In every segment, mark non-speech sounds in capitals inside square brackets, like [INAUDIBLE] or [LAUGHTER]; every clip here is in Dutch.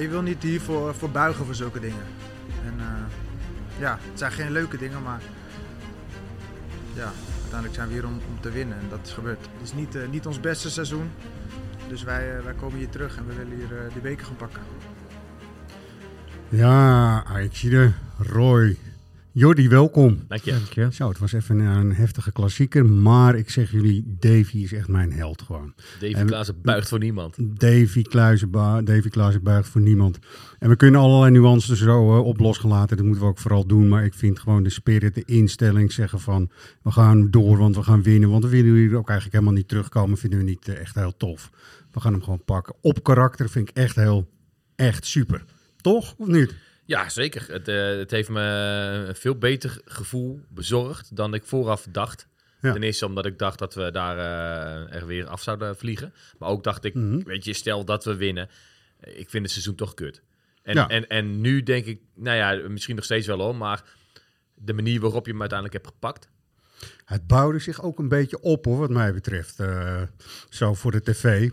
Je wil niet hiervoor voor buigen voor zulke dingen. En eh, ja, het zijn geen leuke dingen, maar ja, uiteindelijk zijn we hier om, om te winnen en dat is gebeurd. Het is niet, eh, niet ons beste seizoen, dus wij, eh, wij komen hier terug en we willen hier de beker gaan pakken. Ja, Ajaxide, Roy, Jordi, welkom. Dank je. Zo, het was even een heftige klassieker, maar ik zeg jullie, Davy is echt mijn held gewoon. Davy En- Klaassen buigt voor niemand. Davy Kluizen, Davy Kluizen buigt voor niemand. En we kunnen allerlei nuances er zo eh, op losgelaten. Dat moeten we ook vooral doen. Maar ik vind gewoon de spirit, de instelling zeggen van... we gaan door, want we gaan winnen. Want we willen hier ook eigenlijk helemaal niet terugkomen. Vinden we niet eh, echt heel tof. We gaan hem gewoon pakken. Op karakter vind ik echt heel, echt super. Toch? Of niet? Ja, zeker. Het, eh, het heeft me een veel beter gevoel bezorgd dan ik vooraf dacht. Ja. Ten eerste omdat ik dacht dat we daar eh, er weer af zouden vliegen. Maar ook dacht ik, Mhm. weet je, stel dat we winnen. eh, Ik vind het seizoen toch kut. En, Ja. en, en nu denk ik, nou ja, misschien nog steeds wel hoor, maar de manier waarop je hem uiteindelijk hebt gepakt. Het bouwde zich ook een beetje op, hoor, wat mij betreft. zo voor de tv.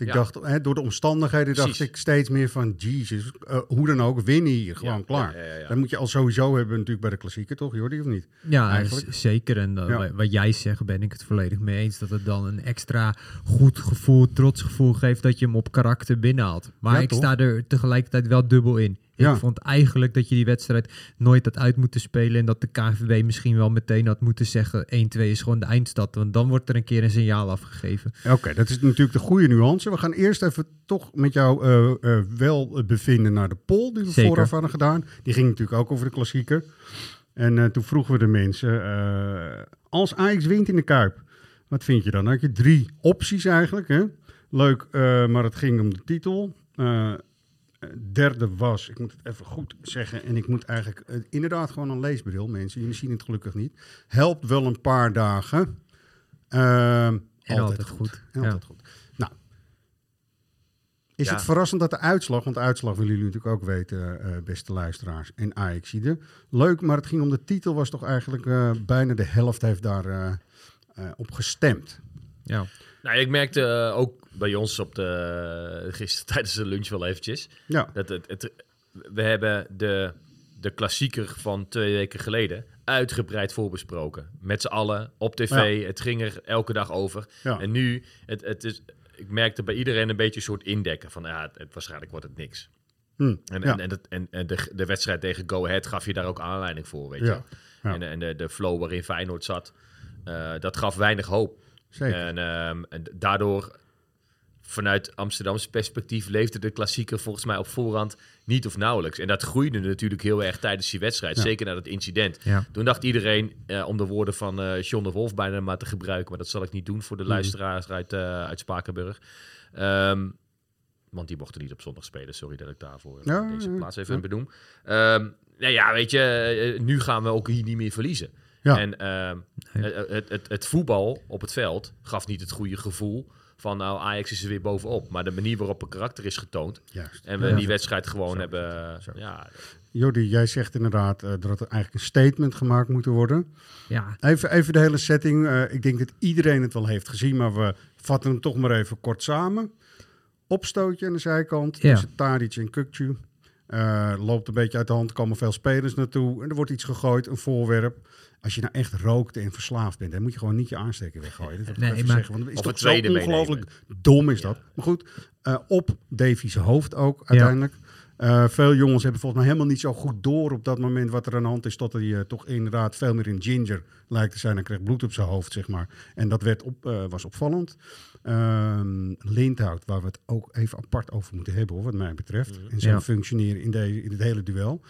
Ik Ja. dacht, hè, door de omstandigheden dacht ik steeds meer van... Jesus, eh, hoe dan ook, winnen hier. Gewoon Ja, klaar. ja, ja, ja. Dat moet je al sowieso hebben natuurlijk bij de klassieker, toch Jordi, of niet? Ja, Eigenlijk. zeker. En eh, wat jij zegt, ben ik het volledig mee eens. Dat het dan een extra goed gevoel, trots gevoel geeft dat je hem op karakter binnenhaalt. Maar Ja, ik toch? sta er tegelijkertijd wel dubbel in. Ja. Ik vond eigenlijk dat je die wedstrijd nooit had uit moeten spelen. En dat de KNVB misschien wel meteen had moeten zeggen: 1-2 is gewoon de eindstad. Want dan wordt er een keer een signaal afgegeven. Oké, dat is natuurlijk de goede nuance. We gaan eerst even toch met jou eh, eh, wel bevinden naar de poll die we Zeker. vooraf hadden gedaan. Die ging natuurlijk ook over de klassieker. En eh, toen vroegen we de mensen, als Ajax wint in de Kuip, wat vind je dan? Dan had je drie opties eigenlijk. Hè? Leuk, maar het ging om de titel. Eh, derde was, ik moet het even goed zeggen, en ik moet eigenlijk eh, inderdaad gewoon een leesbril, mensen, jullie zien het gelukkig niet. Helpt wel een paar dagen. Ehm, En altijd goed. En Ja. altijd goed. Nou, is Ja. het verrassend dat de uitslag, want de uitslag willen jullie natuurlijk ook weten, eh, beste luisteraars en Ajaxide. Leuk, maar het ging om de titel, was toch eigenlijk bijna de helft heeft daar op gestemd. Ja. Nou, ik merkte eh, ook bij ons op de, gisteren [LAUGHS] tijdens de lunch wel eventjes. Ja, Dat het, het, we hebben de, de klassieker van twee weken geleden uitgebreid voorbesproken. Met z'n allen op tv. Het ging er elke dag over. ja. En nu, het, het is, ik merkte bij iedereen een beetje een soort indekken. Van ja, het, waarschijnlijk wordt het niks. Hm, En, ja. en, en, het- en, en de, de wedstrijd tegen Go Ahead gaf je daar ook aanleiding voor, weet je. En, en de, de flow waarin Feyenoord zat, eh, dat gaf weinig hoop. Zeker. En, ehm, en daardoor, vanuit Amsterdamse perspectief, leefde de klassieker volgens mij op voorhand niet of nauwelijks. En dat groeide natuurlijk heel erg tijdens die wedstrijd, Ja. zeker na dat incident. Ja. Toen dacht iedereen, eh, om de woorden van eh John de Wolf bijna maar te gebruiken, maar dat zal ik niet doen voor de Mhm. luisteraars uit, eh, uit Spakenburg. Ehm, want die mochten niet op zondag spelen. Sorry dat ik daarvoor Ja, deze plaats even benoem. Ehm, nou ja, weet je, nu gaan we ook hier niet meer verliezen. Ja. En ehm, Nee. het, het, het, het voetbal op het veld gaf niet het goede gevoel van nou Ajax is er weer bovenop. Maar de manier waarop een karakter is getoond Juist. en we Ja. die wedstrijd gewoon Zo. hebben... Zo. Ja, Jordi, jij zegt inderdaad eh, dat er eigenlijk een statement gemaakt moet worden. Ja, Even, even de hele setting. eh, ik denk dat iedereen het wel heeft gezien, maar we vatten hem toch maar even kort samen. Opstootje aan de zijkant Ja. tussen Tadic en Kukcu. Eh, loopt een beetje uit de hand, er komen veel spelers naartoe. En er wordt iets gegooid, een voorwerp. Als je nou echt rookt en verslaafd bent, dan moet je gewoon niet je aansteker weggooien. Dat Nee, maar- zeggen, want het is toch het zo tweede ongelooflijk dom is dat. Maar goed, eh, op Davies hoofd ook uiteindelijk. Eh, veel jongens hebben volgens mij helemaal niet zo goed door op dat moment wat er aan de hand is. Tot hij eh, toch inderdaad veel meer in ginger lijkt te zijn. Hij kreeg bloed op zijn hoofd, zeg maar. En dat werd op, eh, was opvallend. Ehm Lindhout, waar we het ook even apart over moeten hebben, hoor, wat mij betreft. En zijn Ja. functioneren in, deze in het hele duel.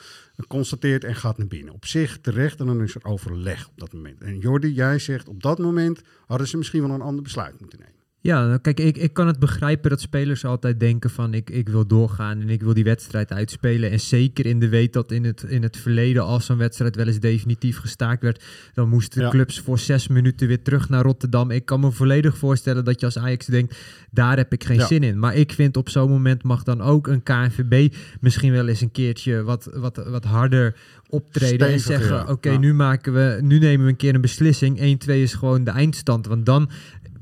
Constateert en gaat naar binnen. Op zich terecht en dan is er overleg op dat moment. En Jordi, jij zegt op dat moment hadden ze misschien wel een ander besluit moeten nemen. Ja, kijk, ik, ik kan het begrijpen dat spelers altijd denken van ik, ik wil doorgaan en ik wil die wedstrijd uitspelen. En zeker in de weet dat in het, in het verleden als zo'n wedstrijd wel eens definitief gestaakt werd, dan moesten Ja. clubs voor zes minuten weer terug naar Rotterdam. Ik kan me volledig voorstellen dat je als Ajax denkt, daar heb ik geen Ja. zin in. Maar ik vind op zo'n moment mag dan ook een KNVB misschien wel eens een keertje wat, wat, wat harder optreden en zeggen, ja. oké, Ja. nu maken we, nu nemen we een keer een beslissing. 1-2 is gewoon de eindstand. Want dan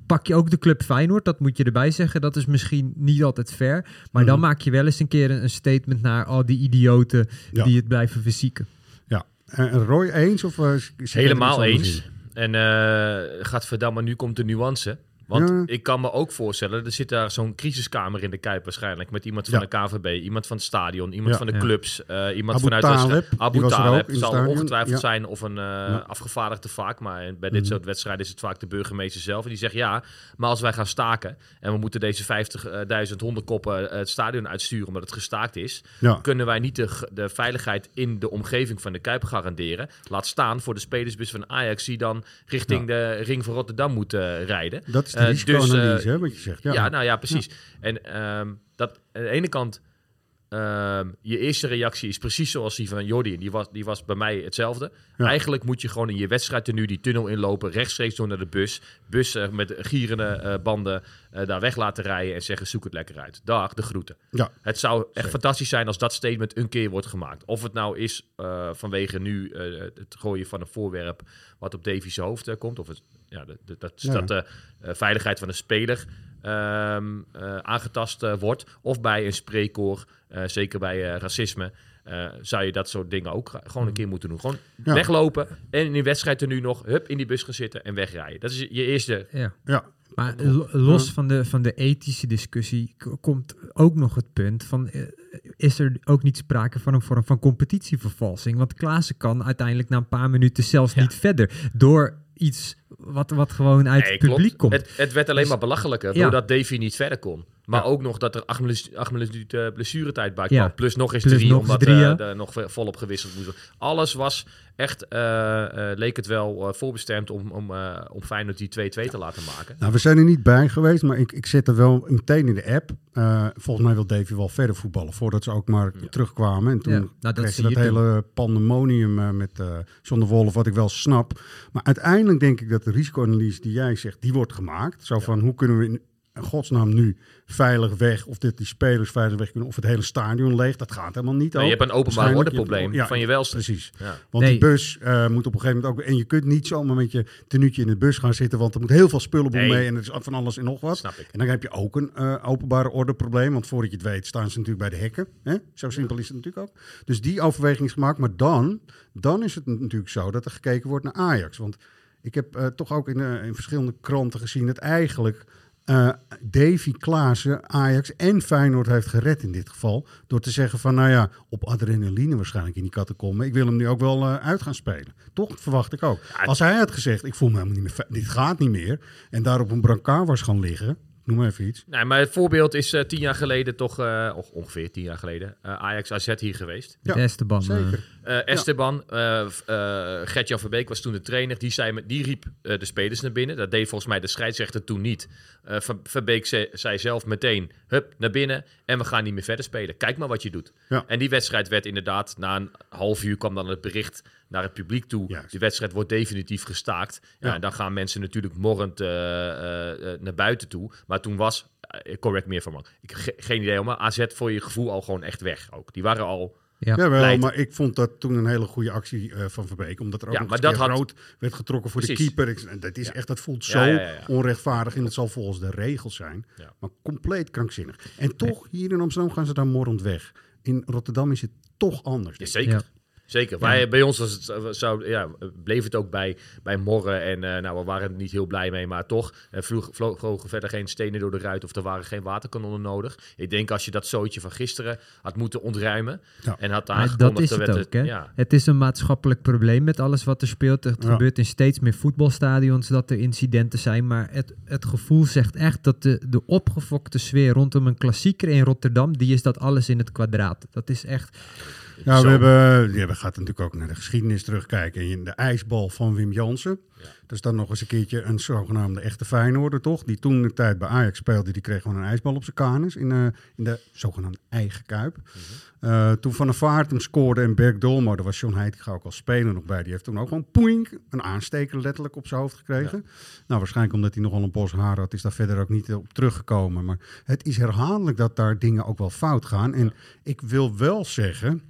pak je ook de club Feyenoord, dat moet je erbij zeggen. Dat is misschien niet altijd fair. Maar dan Mhm. maak je wel eens een keer een, een statement naar al die idioten Ja. die het blijven fysieken. Ja. En Roy eens? Of, eh, Helemaal eens. En eh gaat verdamme, nu komt de nuance. Want Ja. ik kan me ook voorstellen, er zit daar zo'n crisiskamer in de Kuip waarschijnlijk. Met iemand van Ja. de KVB, iemand van het stadion, iemand Ja. van de clubs, eh, iemand Abu vanuit Taleb, de Abu het zal stadion. ongetwijfeld zijn of een eh, afgevaardigde vaak. Maar bij dit Mhm. soort wedstrijden is het vaak de burgemeester zelf. En die zegt ja, maar als wij gaan staken en we moeten deze 50.000 hondenkoppen eh, het stadion uitsturen omdat het gestaakt is, kunnen wij niet de, de veiligheid in de omgeving van de Kuip garanderen. Laat staan voor de spelersbus van Ajax die dan richting de ring van Rotterdam moeten rijden. Dat is de Eh, risicoanalyse, dus, eh, hè, wat je zegt. Ja, Ja, nou ja, precies. En ehm, dat aan de ene kant, ehm, je eerste reactie is precies zoals die van Jordi. Die was, die was bij mij hetzelfde. Ja. Eigenlijk moet je gewoon in je wedstrijd nu die tunnel inlopen, rechtstreeks door naar de bus. Bus eh, met gierende eh, banden eh, daar weg laten rijden en zeggen zoek het lekker uit. Dag, de groeten. Ja. Het zou echt Zeker. fantastisch zijn als dat statement een keer wordt gemaakt. Of het nou is eh, vanwege nu het gooien van een voorwerp wat op Davies hoofd komt. Of het, ja, dat, Ja. dat de veiligheid van een speler ehm, eh, aangetast eh, wordt. Of bij een spreekkoor, eh, zeker bij eh, racisme. eh, zou je dat soort dingen ook gewoon een keer moeten doen. Gewoon Ja. weglopen en in die wedstrijd er nu nog hup, in die bus gaan zitten en wegrijden. Dat is je eerste. Ja. Ja. Maar lo- los van de, van de ethische discussie komt ook nog het punt van... is er ook niet sprake van een vorm van competitievervalsing? Want Klaassen kan uiteindelijk na een paar minuten zelfs Ja. niet verder. Door iets wat, wat gewoon uit Nee, het publiek klopt. komt. Het, het werd alleen Dus- maar belachelijker doordat Davy niet verder kon. Maar Ja. ook nog dat er acht minuten, eh, blessuretijd bij Ja. kwam. Plus nog eens Plus drie, nog omdat drie, eh, er nog volop gewisseld moest worden. Alles was echt, eh, eh, leek het wel eh, voorbestemd om, om, eh om Feyenoord die 2-2 te laten maken. Nou, we zijn er niet bij geweest, maar ik, ik zet er wel meteen in de app. Eh, volgens mij wil Davy wel verder voetballen, voordat ze ook maar Ja. terugkwamen. En toen Ja, nou, dat kreeg je dat je toen. hele pandemonium eh, met eh John de Wolf, wat ik wel snap. Maar uiteindelijk denk ik dat de risicoanalyse die jij zegt, die wordt gemaakt. Zo van, hoe kunnen we in godsnaam nu veilig weg, of dit die spelers veilig weg kunnen, of het hele stadion leeg. Dat gaat helemaal niet je hebt een openbaar ordeprobleem hebt- van je welste. Precies. Ja. Want Nee. die bus eh, moet op een gegeven moment ook... En je kunt niet zomaar met je tenuutje in de bus gaan zitten... want er moet heel veel spullenboel Nee. mee en er is van alles en nog wat. Snap ik. En dan heb je ook een eh, openbare ordeprobleem. Want voordat je het weet staan ze natuurlijk bij de hekken. Hè? Zo simpel is het natuurlijk ook. Dus die overweging is gemaakt. Maar dan, dan is het natuurlijk zo dat er gekeken wordt naar Ajax. Want ik heb eh, toch ook in, eh, in verschillende kranten gezien... dat eigenlijk eh, Davy Klaassen Ajax en Feyenoord heeft gered in dit geval. Door te zeggen van, nou ja, op adrenaline waarschijnlijk in die catacomben. Ik wil hem nu ook wel eh, uit gaan spelen. Toch verwacht ik ook. Als hij had gezegd, ik voel me helemaal niet meer, dit gaat niet meer. En daar op een brancard was gaan liggen. Noem maar even iets. Nee, maar het voorbeeld is eh, tien jaar geleden toch, eh, of ongeveer tien jaar geleden, eh, Ajax AZ hier geweest. Ja, Esteban. Zeker. Eh, Esteban, eh f- eh, Gert-Jan Verbeek was toen de trainer. Die, zei, met- die riep de spelers naar binnen. Dat deed volgens mij de scheidsrechter toen niet. Ver- Verbeek zei, zei zelf meteen, hup, naar binnen. En we gaan niet meer verder spelen. Kijk maar wat je doet. Ja. En die wedstrijd werd inderdaad, na een half uur kwam dan het bericht naar het publiek toe. Juist. Die wedstrijd wordt definitief gestaakt. Ja, Ja. En dan gaan mensen natuurlijk morrend naar buiten toe. Maar toen was, correct meer van man. Ik heb ge- geen idee, maar AZ voor je gevoel al gewoon echt weg ook. Die waren al... Ja. Jawel, maar ik vond dat toen een hele goede actie eh, van Verbeek. Omdat er ook Ja, nog dat had- rood werd getrokken voor Precies. de keeper. Ik- dat, is Ja. echt, dat voelt zo ja, onrechtvaardig. En het zal volgens de regels zijn. Maar compleet krankzinnig. En toch, hier in Amsterdam gaan ze daar morrend weg. In Rotterdam is het toch anders. Ja, zeker. Ja. Wij, bij ons was het, eh, zou, ja, bleef het ook bij, bij morren. En eh, nou, we waren er niet heel blij mee. Maar toch eh, vloog, vloog- vlogen verder geen stenen door de ruit. Of er waren geen waterkanonnen nodig. Ik denk als je dat zootje van gisteren had moeten ontruimen. Ja. En had aangekondigd... dat is het werd ook, hè? Ja, Het is een maatschappelijk probleem met alles wat er speelt. Het Ja. gebeurt in steeds meer voetbalstadions dat er incidenten zijn. Maar het, het gevoel zegt echt dat de, de opgefokte sfeer rondom een klassieker in Rotterdam... die is dat alles in het kwadraat. Dat is echt... Zo. we hebben, ja, we gaan natuurlijk ook naar de geschiedenis terugkijken. In de ijsbal van Wim Jansen. Dat is dan nog eens een keertje een zogenaamde echte Feyenoorder, toch? Die toen de tijd bij Ajax speelde, die kreeg gewoon een ijsbal op zijn kanus in, eh, in de zogenaamde eigen kuip. Eh, toen Van der Vaart hem scoorde en Berg Dolmo, daar was John Heitinga ook als speler nog bij. Die heeft toen ook gewoon poink, een aansteker letterlijk op zijn hoofd gekregen. Nou, waarschijnlijk omdat hij nogal een bos haar had, is daar verder ook niet op teruggekomen. Maar het is herhaaldelijk dat daar dingen ook wel fout gaan. En ik wil wel zeggen,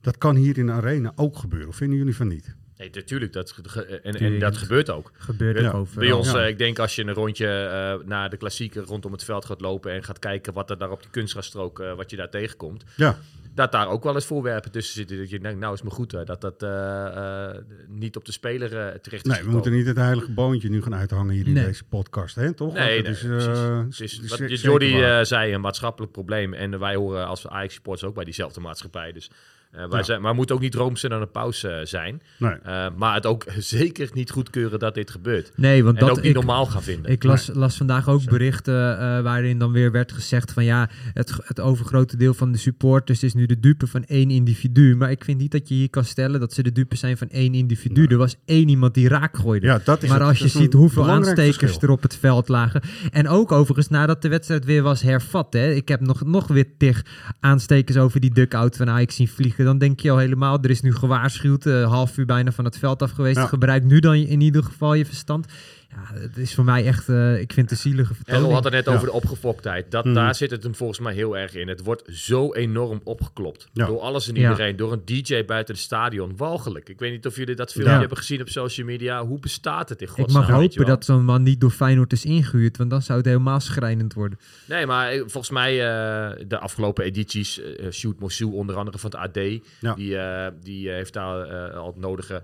dat kan hier in de arena ook gebeuren. Of vinden jullie van niet? nee, natuurlijk. Dat, en, en dat gebeurt ook. Gebeurt Ja, ook. Bij ons, Ja. eh, ik denk als je een rondje eh, naar de klassieker rondom het veld gaat lopen en gaat kijken wat er daar op die kunstgrasstrook, eh, wat je daar tegenkomt, Ja, dat daar ook wel eens voorwerpen tussen zitten. Dat je denkt, nou is me goed hè, dat dat eh, eh, niet op de speler eh, terecht is nee, we moeten niet het heilige boontje nu gaan uithangen hier in Nee. deze podcast, hè? Toch? Nee, nee, is, eh, precies. Het is, is wat Jordi eh, zei, een maatschappelijk probleem. En wij horen als Ajax-supporters ook bij diezelfde maatschappij. Dus, eh, wij Ja. zijn, maar het moet ook niet roomser dan een pauze eh, zijn. nee. Eh, maar het ook [LAUGHS] zeker niet goedkeuren dat dit gebeurt. Nee, want En dat ook niet ik, normaal gaan vinden. Ik las, las vandaag ook berichten eh, waarin dan weer werd gezegd van ja, het, het overgrote deel van de supporters is nu de dupe van één individu. Maar ik vind niet dat je hier kan stellen dat ze de dupe zijn van één individu. Er was één iemand die raak gooide. Ja, dat is maar het. als je ziet hoeveel aanstekers verschil. er op het veld lagen. En ook overigens nadat de wedstrijd weer was hervat. Hè. Ik heb nog, nog weer tig aanstekers over die duck-out van Ajax zien vliegen. Dan denk je al helemaal, er is nu gewaarschuwd. eh, half uur bijna van het veld af geweest. Ja. Gebruik nu dan in ieder geval je verstand. Ja, het is voor mij echt, eh, ik vind het een zielige En vertoning. we hadden het net Ja. over de opgefoktheid. Dat, Mhm. Daar zit het hem volgens mij heel erg in. Het wordt zo enorm opgeklopt. Ja. Door alles en Ja. iedereen. Door een DJ buiten het stadion. Walgelijk. Ik weet niet of jullie dat filmpje Ja. hebben gezien op social media. Hoe bestaat het in Ik godsnaam? mag weet je hopen dat zo'n man niet door Feyenoord is ingehuurd, want dan zou het helemaal schrijnend worden. Nee, maar eh, volgens mij uh, de afgelopen edities, uh, Shoot Mosou onder andere van het AD, Ja. die, uh, die heeft daar uh, al het nodige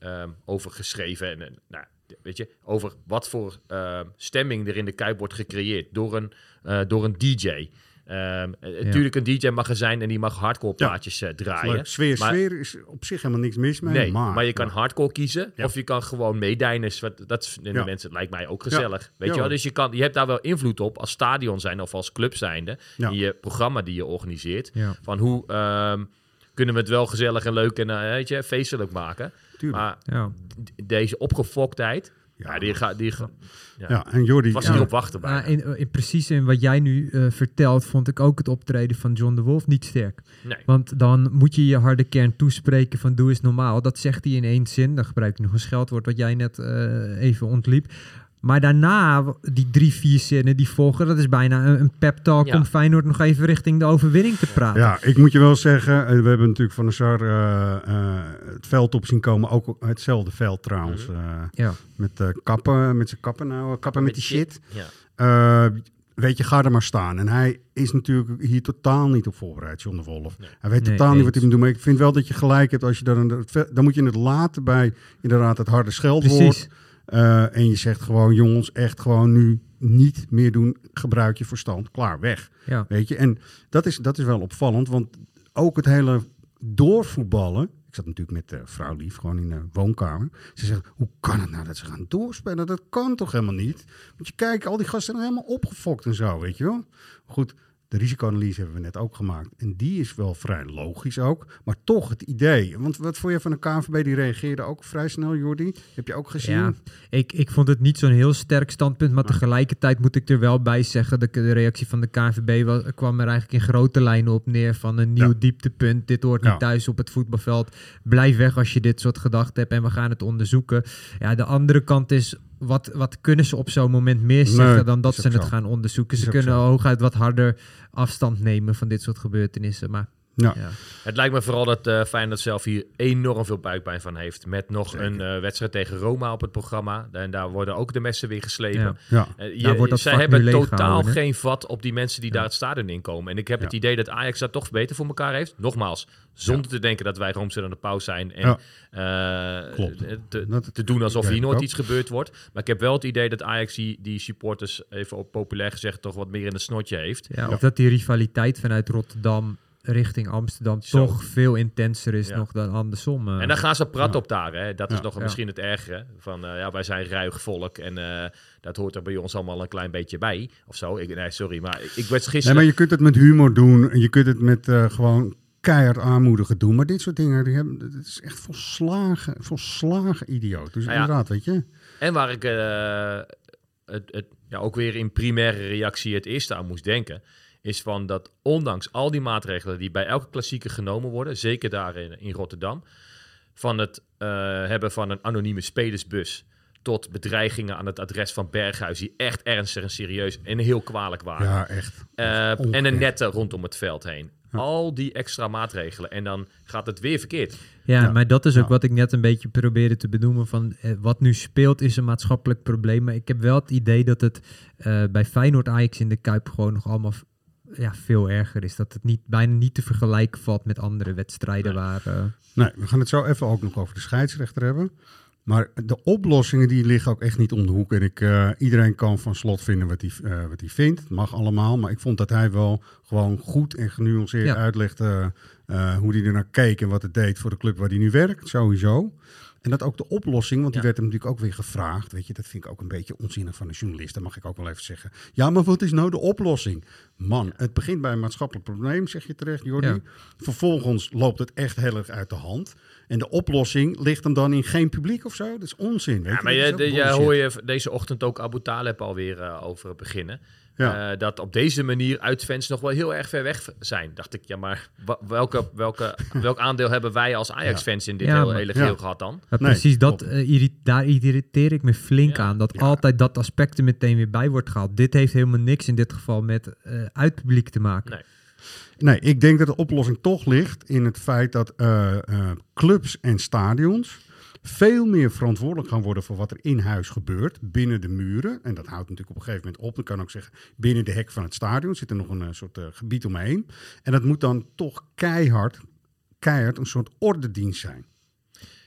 um, over geschreven. En, en nou, weet je, over wat voor uh, stemming er in de Kuip wordt gecreëerd door een, uh, door een DJ. Um, ja. Natuurlijk, een DJ mag er zijn en die mag hardcore plaatjes ja. draaien. Sfeer, maar, sfeer is op zich helemaal niks mis mee. Nee, maar, maar je kan hardcore kiezen Ja. of je kan gewoon meedijners. Wat, dat vinden mensen, het lijkt mij ook gezellig. Weet je wel? Dus je, kan, je hebt daar wel invloed op als stadion zijn of als club zijnde. In je programma die je organiseert. Van hoe ehm, kunnen we het wel gezellig en leuk en uh, weet je, feestelijk maken. Tuurlijk. Maar Ja. deze opgefoktheid, ja. Die, ga, die ga- ja, Ja, en Jordi, was ja, niet op wachten bij. In, in, precies in wat jij nu uh, vertelt, vond ik ook het optreden van John de Wolf niet sterk. Nee. Want dan moet je je harde kern toespreken van doe eens normaal. Dat zegt hij in één zin. Dan gebruik ik nog een scheldwoord wat jij net uh, even ontliep. Maar daarna, die drie, vier zinnen die volgen, dat is bijna een, een pep talk Ja. om Feyenoord nog even richting de overwinning te praten. ja, ik moet je wel zeggen, eh, we hebben natuurlijk van de SAR eh, eh, het veld op zien komen. Ook hetzelfde veld trouwens. Mhm. eh, Ja. met kappen, met zijn kappen nou, kappen met die shit. Ja. Eh, weet je, ga er maar staan. En hij is natuurlijk hier totaal niet op voorbereid, John de Wolf. Nee. Hij weet Nee, totaal niet wat hij moet doen. Maar ik vind wel dat je gelijk hebt als je dan... Dan moet je het laten bij inderdaad het harde scheldwoord. Precies. Eh, en je zegt gewoon, jongens, echt gewoon nu niet meer doen. Gebruik je verstand. Klaar, weg. Ja. Weet je, en dat is, dat is wel opvallend, want ook het hele doorvoetballen. Ik zat natuurlijk met uh, vrouw Lief gewoon in de woonkamer. Ze zegt, hoe kan het nou dat ze gaan doorspelen? Dat kan toch helemaal niet? Want je kijkt, al die gasten zijn helemaal opgefokt en zo, weet je wel. Goed, de risicoanalyse hebben we net ook gemaakt. En die is wel vrij logisch ook. Maar toch het idee. Want wat vond je van de KNVB? Die reageerde ook vrij snel, Jordi. Heb je ook gezien? Ja, ik, ik vond het niet zo'n heel sterk standpunt, maar tegelijkertijd moet ik er wel bij zeggen, de, de reactie van de KNVB was, kwam er eigenlijk in grote lijnen op neer van een nieuw Ja. dieptepunt. Dit hoort niet thuis op het voetbalveld. Blijf weg als je dit soort gedachten hebt en we gaan het onderzoeken. Ja, de andere kant is, wat, wat kunnen ze op zo'n moment meer Nee, zeggen dan dat ze het zo. gaan onderzoeken? Ze kunnen zo. hooguit wat harder afstand nemen van dit soort gebeurtenissen, maar Ja. Ja. Het lijkt me vooral dat eh Feyenoord zelf hier enorm veel buikpijn van heeft. Met nog Zeker. een eh, wedstrijd tegen Roma op het programma. En daar worden ook de messen weer geslepen. Ja. Ja. Eh, wordt zij hebben totaal geen vat op die mensen die daar het stadion in komen. En ik heb het idee dat Ajax dat toch beter voor elkaar heeft. Nogmaals, zonder te denken dat wij Roomster aan de pauze zijn. En te, te doen alsof hier nooit iets gebeurd wordt. Maar ik heb wel het idee dat Ajax die, die supporters, even op populair gezegd, toch wat meer in het snotje heeft. Ja, of dat die rivaliteit vanuit Rotterdam richting Amsterdam Zo. toch veel intenser is Ja. nog dan andersom. eh. En dan gaan ze prat Ja. op daar. Hè? Dat is nog Ja. misschien het ergere. Van eh, ja, wij zijn ruig volk en eh, dat hoort er bij ons allemaal een klein beetje bij. Of zo. Ik, nee, sorry, maar ik, ik werd Nee, gisteren. maar je kunt het met humor doen. En je kunt het met eh, gewoon keihard aanmoedigen doen. Maar dit soort dingen, die hebben, het is echt volslagen, volslagen idioot. Dus Nou ja. inderdaad, weet je. En waar ik eh, het, het, ja, ook weer in primaire reactie het eerste aan moest denken. Is van dat ondanks al die maatregelen die bij elke klassieker genomen worden. Zeker daar in, in Rotterdam. Van het eh, hebben van een anonieme spelersbus. Tot bedreigingen aan het adres van Berghuis. Die echt ernstig en serieus en heel kwalijk waren. Ja, echt. Eh, en een nette rondom het veld heen. Al die extra maatregelen. En dan gaat het weer verkeerd. Ja, Ja. maar dat is ook Ja. wat ik net een beetje probeerde te benoemen. Van, eh, wat nu speelt is een maatschappelijk probleem. Maar ik heb wel het idee dat het eh, bij Feyenoord Ajax in de Kuip gewoon nog allemaal ja, veel erger is. Dat het niet, bijna niet te vergelijken valt met andere wedstrijden Nee. waar... eh, Nee, we gaan het zo even ook nog over de scheidsrechter hebben. Maar de oplossingen die liggen ook echt niet om de hoek. En ik, eh, iedereen kan van slot vinden wat hij eh, wat hij vindt. Het mag allemaal. Maar ik vond dat hij wel gewoon goed en genuanceerd Ja. uitlegde eh, hoe hij er naar keek en wat het deed voor de club waar hij nu werkt. Sowieso. En dat ook de oplossing, want die Ja. werd hem natuurlijk ook weer gevraagd. Weet je, dat vind ik ook een beetje onzinnig van de journalist. Dat mag ik ook wel even zeggen. Ja, maar wat is nou de oplossing? Man, het begint bij een maatschappelijk probleem, zeg je terecht, Jordi. Ja. Vervolgens loopt het echt heel erg uit de hand. En de oplossing ligt hem dan in geen publiek of zo? Dat is onzin, weet Ja, maar je, bullshit. hoor je deze ochtend ook Abu Taleb alweer eh over beginnen. Ja. Eh, dat op deze manier uitfans nog wel heel erg ver weg zijn. Dacht ik, ja, maar welke, welke, [LAUGHS] welk aandeel hebben wij als Ajax-fans in dit Ja, hele, ja. geheel gehad dan? Ja, Nee, precies, dat, eh, irri- daar irriteer ik me flink Ja. aan. Dat Ja. altijd dat aspect er meteen weer bij wordt gehaald. Dit heeft helemaal niks in dit geval met eh uitpubliek te maken. Nee. Nee, ik denk dat de oplossing toch ligt in het feit dat eh, eh, clubs en stadions veel meer verantwoordelijk gaan worden voor wat er in huis gebeurt, binnen de muren. En dat houdt natuurlijk op een gegeven moment op. Dan kan ik ook zeggen, binnen de hek van het stadion zit er nog een eh, soort eh, gebied omheen. En dat moet dan toch keihard, keihard een soort ordedienst zijn.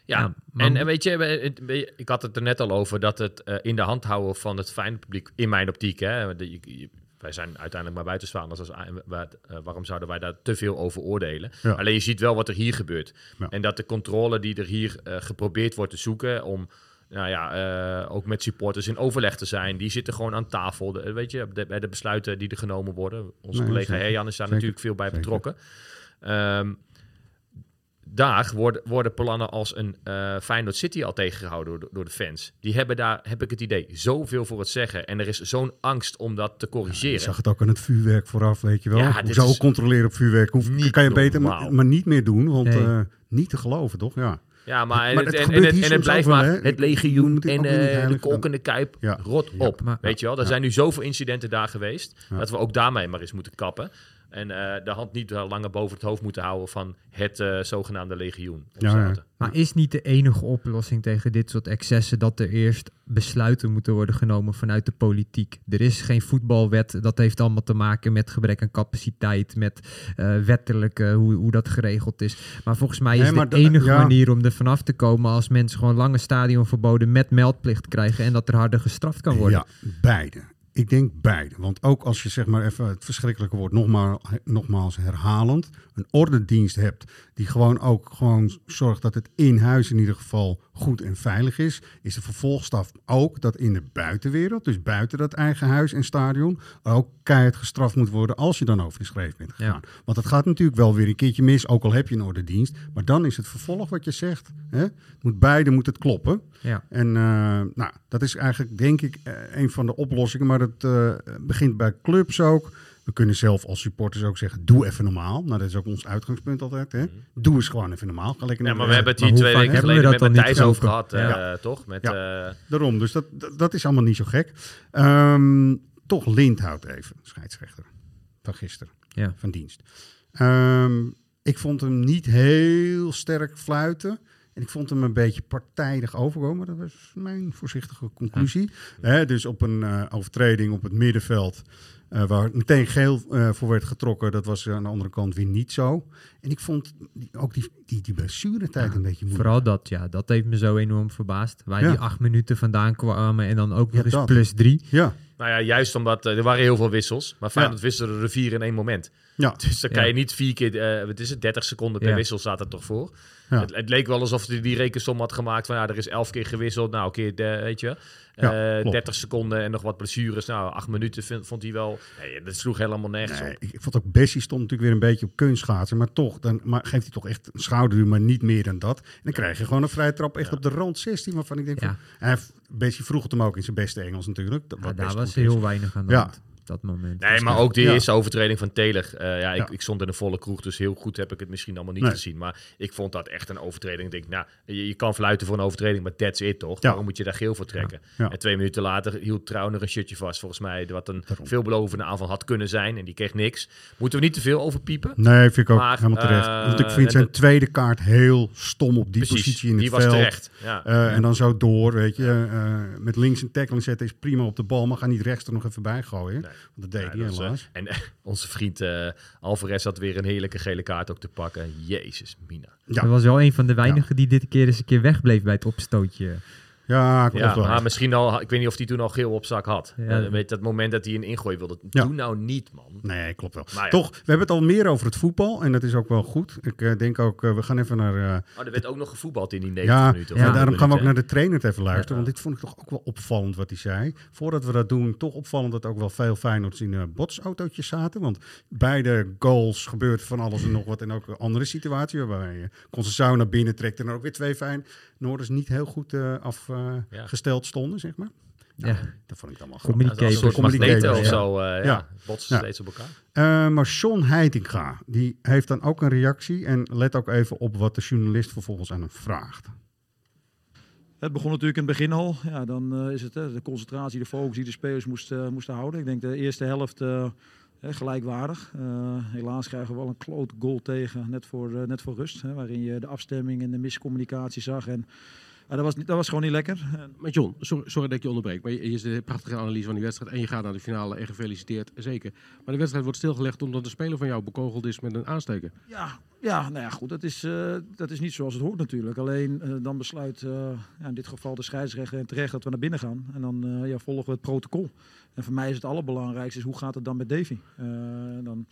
Ja, Ja, maar- en, en weet je, ik had het er net al over dat het eh, in de hand houden van het fijne publiek, in mijn optiek, hè, de- je- wij zijn uiteindelijk maar buitenstaanders, als, eh, waarom zouden wij daar te veel over oordelen? Ja. Alleen je ziet wel wat er hier gebeurt. Ja. En dat de controle die er hier eh, geprobeerd wordt te zoeken om nou ja, eh, ook met supporters in overleg te zijn. Die zitten gewoon aan tafel. De- weet je, de- bij de besluiten die er genomen worden. Onze Nee, collega. Herjan is daar Zeker. natuurlijk veel bij betrokken. Ehm, daar worden, worden plannen als een eh Feyenoord City al tegengehouden door, de- door de fans. Die hebben daar, heb ik het idee, zoveel voor het zeggen. En er is zo'n angst om dat te Je corrigeren. zag het ook aan het vuurwerk vooraf, weet je wel. Ja, is controleren op vuurwerk? Hoef, niet kan je beter maar, maar niet meer doen, want Nee. eh, niet te geloven, toch? Ja. Ja, maar, het, het en, en, het, en het blijft wel, maar het legioen en eh, de heilig kolk in de kuip. Ja. Rot Ja. op. Maar- weet je wel, er Ja. zijn nu zoveel incidenten daar geweest. Ja. Dat we ook daarmee maar eens moeten kappen. En eh, de hand niet eh, langer boven het hoofd moeten houden van het eh, zogenaamde legioen. Ja. Maar is niet de enige oplossing tegen dit soort excessen dat er eerst besluiten moeten worden genomen vanuit de politiek? Er is geen voetbalwet, dat heeft allemaal te maken met gebrek aan capaciteit, met eh, wettelijk hoe, hoe dat geregeld is. Maar volgens mij is Nee, de de- enige ja. manier om er vanaf te komen als mensen gewoon lange stadionverboden met meldplicht krijgen en dat er harder gestraft kan worden. Ja, beide. Ik denk beide. Want ook als je zeg maar even het verschrikkelijke woord nogmaals, nogmaals herhalend, een ordendienst hebt die gewoon ook gewoon zorgt dat het in huis in ieder geval goed en veilig is, is de vervolgstaf ook dat in de buitenwereld, dus buiten dat eigen huis en stadion, ook keihard gestraft moet worden als je dan over de schreef bent gegaan. Want het gaat natuurlijk wel weer een keertje mis, ook al heb je een ordendienst, maar dan is het vervolg wat je zegt. Hè? Het Moet beide moet het kloppen. Ja. En eh, nou, dat is eigenlijk, denk ik, eh, een van de oplossingen. Maar het eh, begint bij clubs ook. We kunnen zelf als supporters ook zeggen, doe even normaal. Nou, dat is ook ons uitgangspunt altijd. Hè? Doe eens gewoon even normaal. Ga lekker Ja, naar maar we hebben het hier twee weken we geleden met dat dan Matthijs over gehad, eh, toch? Met, Ja. eh, Daarom, dus dat, dat, dat is allemaal niet zo gek. Ehm, toch Lindhout even, scheidsrechter van gisteren, Ja. van dienst. Ehm, Ik vond hem niet heel sterk fluiten. En ik vond hem een beetje partijdig overkomen. Dat was mijn voorzichtige conclusie. Hè, dus op een eh, overtreding op het middenveld. eh, waar meteen geel eh, voor werd getrokken. Dat was aan de andere kant weer niet zo. En ik vond die- ook die, die, die blessuretijd een beetje moeilijk. Vooral dat, ja, dat heeft me zo enorm verbaasd. Waar Ja. die acht minuten vandaan kwamen en dan ook Ja, nog eens dat. plus drie. Ja, Nou ja, juist omdat er waren heel veel wissels. Maar Feyenoord wisselde er vier in één moment. ja. [LAUGHS] Dus dan kan Ja. je niet vier keer, eh, wat is het, 30 seconden per Ja. wissel staat er toch voor. Ja. Het, het leek wel alsof hij die rekensom had gemaakt van ja, er is elf keer gewisseld. Nou, een keer, de, weet je, Ja, eh, klopt. 30 seconden en nog wat blessures. Nou, acht minuten vind- vond hij wel, nee, dat sloeg helemaal nergens Nee, op. ik, ik vond ook Bessie stond natuurlijk weer een beetje op kunstschaatsen. Maar toch, dan maar geeft hij toch echt een schouderduw, maar niet meer dan dat. En dan krijg je gewoon een vrije trap echt op de rand 16. Waarvan ik denk, Ja. van, hij, Bessie vroeg het hem ook in zijn beste Engels natuurlijk. Dat daar was heel weinig aan de Ja. hand op dat moment. Nee, maar ook die eerste overtreding van Taylor. Eh, ja, ik, ik stond in een volle kroeg, dus heel goed heb ik het misschien allemaal niet Nee. gezien. Maar ik vond dat echt een overtreding. Ik denk, nou, je, je kan fluiten voor een overtreding, maar that's it toch? Waarom moet je daar geel voor trekken? En twee minuten later hield Trauner een shirtje vast, volgens mij, wat een Daarom. veelbelovende aanval had kunnen zijn. En die kreeg niks. Moeten we niet te veel over piepen? Nee, vind ik ook Maar, helemaal terecht. eh, Want ik vind zijn tweede kaart heel stom op die Precies, positie in die het was veld. terecht. Ja. Eh, En dan zo door, weet je. Met links een tackling zetten is prima op de bal, maar ga niet rechts er nog even bij gooien. Nee. Dat deed hij eh, en eh, onze vriend eh, Alvarez had weer een heerlijke gele kaart ook te pakken. Jezus, Mina. Ja. Dat was wel een van de weinigen die dit keer eens een keer wegbleef bij het opstootje. Ja, klopt Ja, wel. maar misschien al, ik weet niet of hij toen al geel op zak had. Ja. Eh, weet dat moment dat hij een ingooi wilde. Ja. Doe nou niet, man. Nee, klopt wel. Ja. Toch, we hebben het al meer over het voetbal en dat is ook wel goed. Ik eh, denk ook, eh, we gaan even naar... eh, Oh, er werd ook nog gevoetbald in die 90 ja, minuten. of ja, 100 daarom gaan we ook naar de trainer het even luisteren. Ja. Want dit vond ik toch ook wel opvallend wat hij zei. Voordat we dat doen, toch opvallend dat ook wel veel Feyenoords in eh, botsautootjes zaten. Want bij de goals gebeurt van alles en nog wat. En ook een andere situatie waarbij je Concessao naar binnen trekt. En er ook weer twee Feyenoorders niet heel goed eh, afgesteld stonden, zeg maar. Nou, Ja. Dat vond ik allemaal hè. grappig. Of ja. zo. eh, ja. Ja. Botsen Ja. steeds op elkaar. Eh, maar Sean Heitinga, die heeft dan ook een reactie. En let ook even op wat de journalist vervolgens aan hem vraagt. Het begon natuurlijk in het begin al. Ja, dan eh, is het hè, de concentratie, de focus die de spelers moesten, moesten houden. Ik denk de eerste helft gelijkwaardig. Eh, helaas krijgen we wel een kloot goal tegen, net voor, eh, net voor rust. Hè, waarin je de afstemming en de miscommunicatie zag. En dat, was, niet- dat was gewoon niet lekker. Maar John, sorry, sorry dat ik je onderbreek, maar je, je is de prachtige analyse van die wedstrijd en je gaat naar de finale en gefeliciteerd, zeker. Maar de wedstrijd wordt stilgelegd omdat een speler van jou bekogeld is met een aansteker. Ja, ja, nou ja, goed. Dat is, eh, dat is niet zoals het hoort natuurlijk. Alleen dan besluit ja, in dit geval de scheidsrechter en terecht dat we naar binnen gaan. En dan ja, volgen we het protocol. En voor mij is het allerbelangrijkste is hoe gaat het dan met Davy? Eh, dan,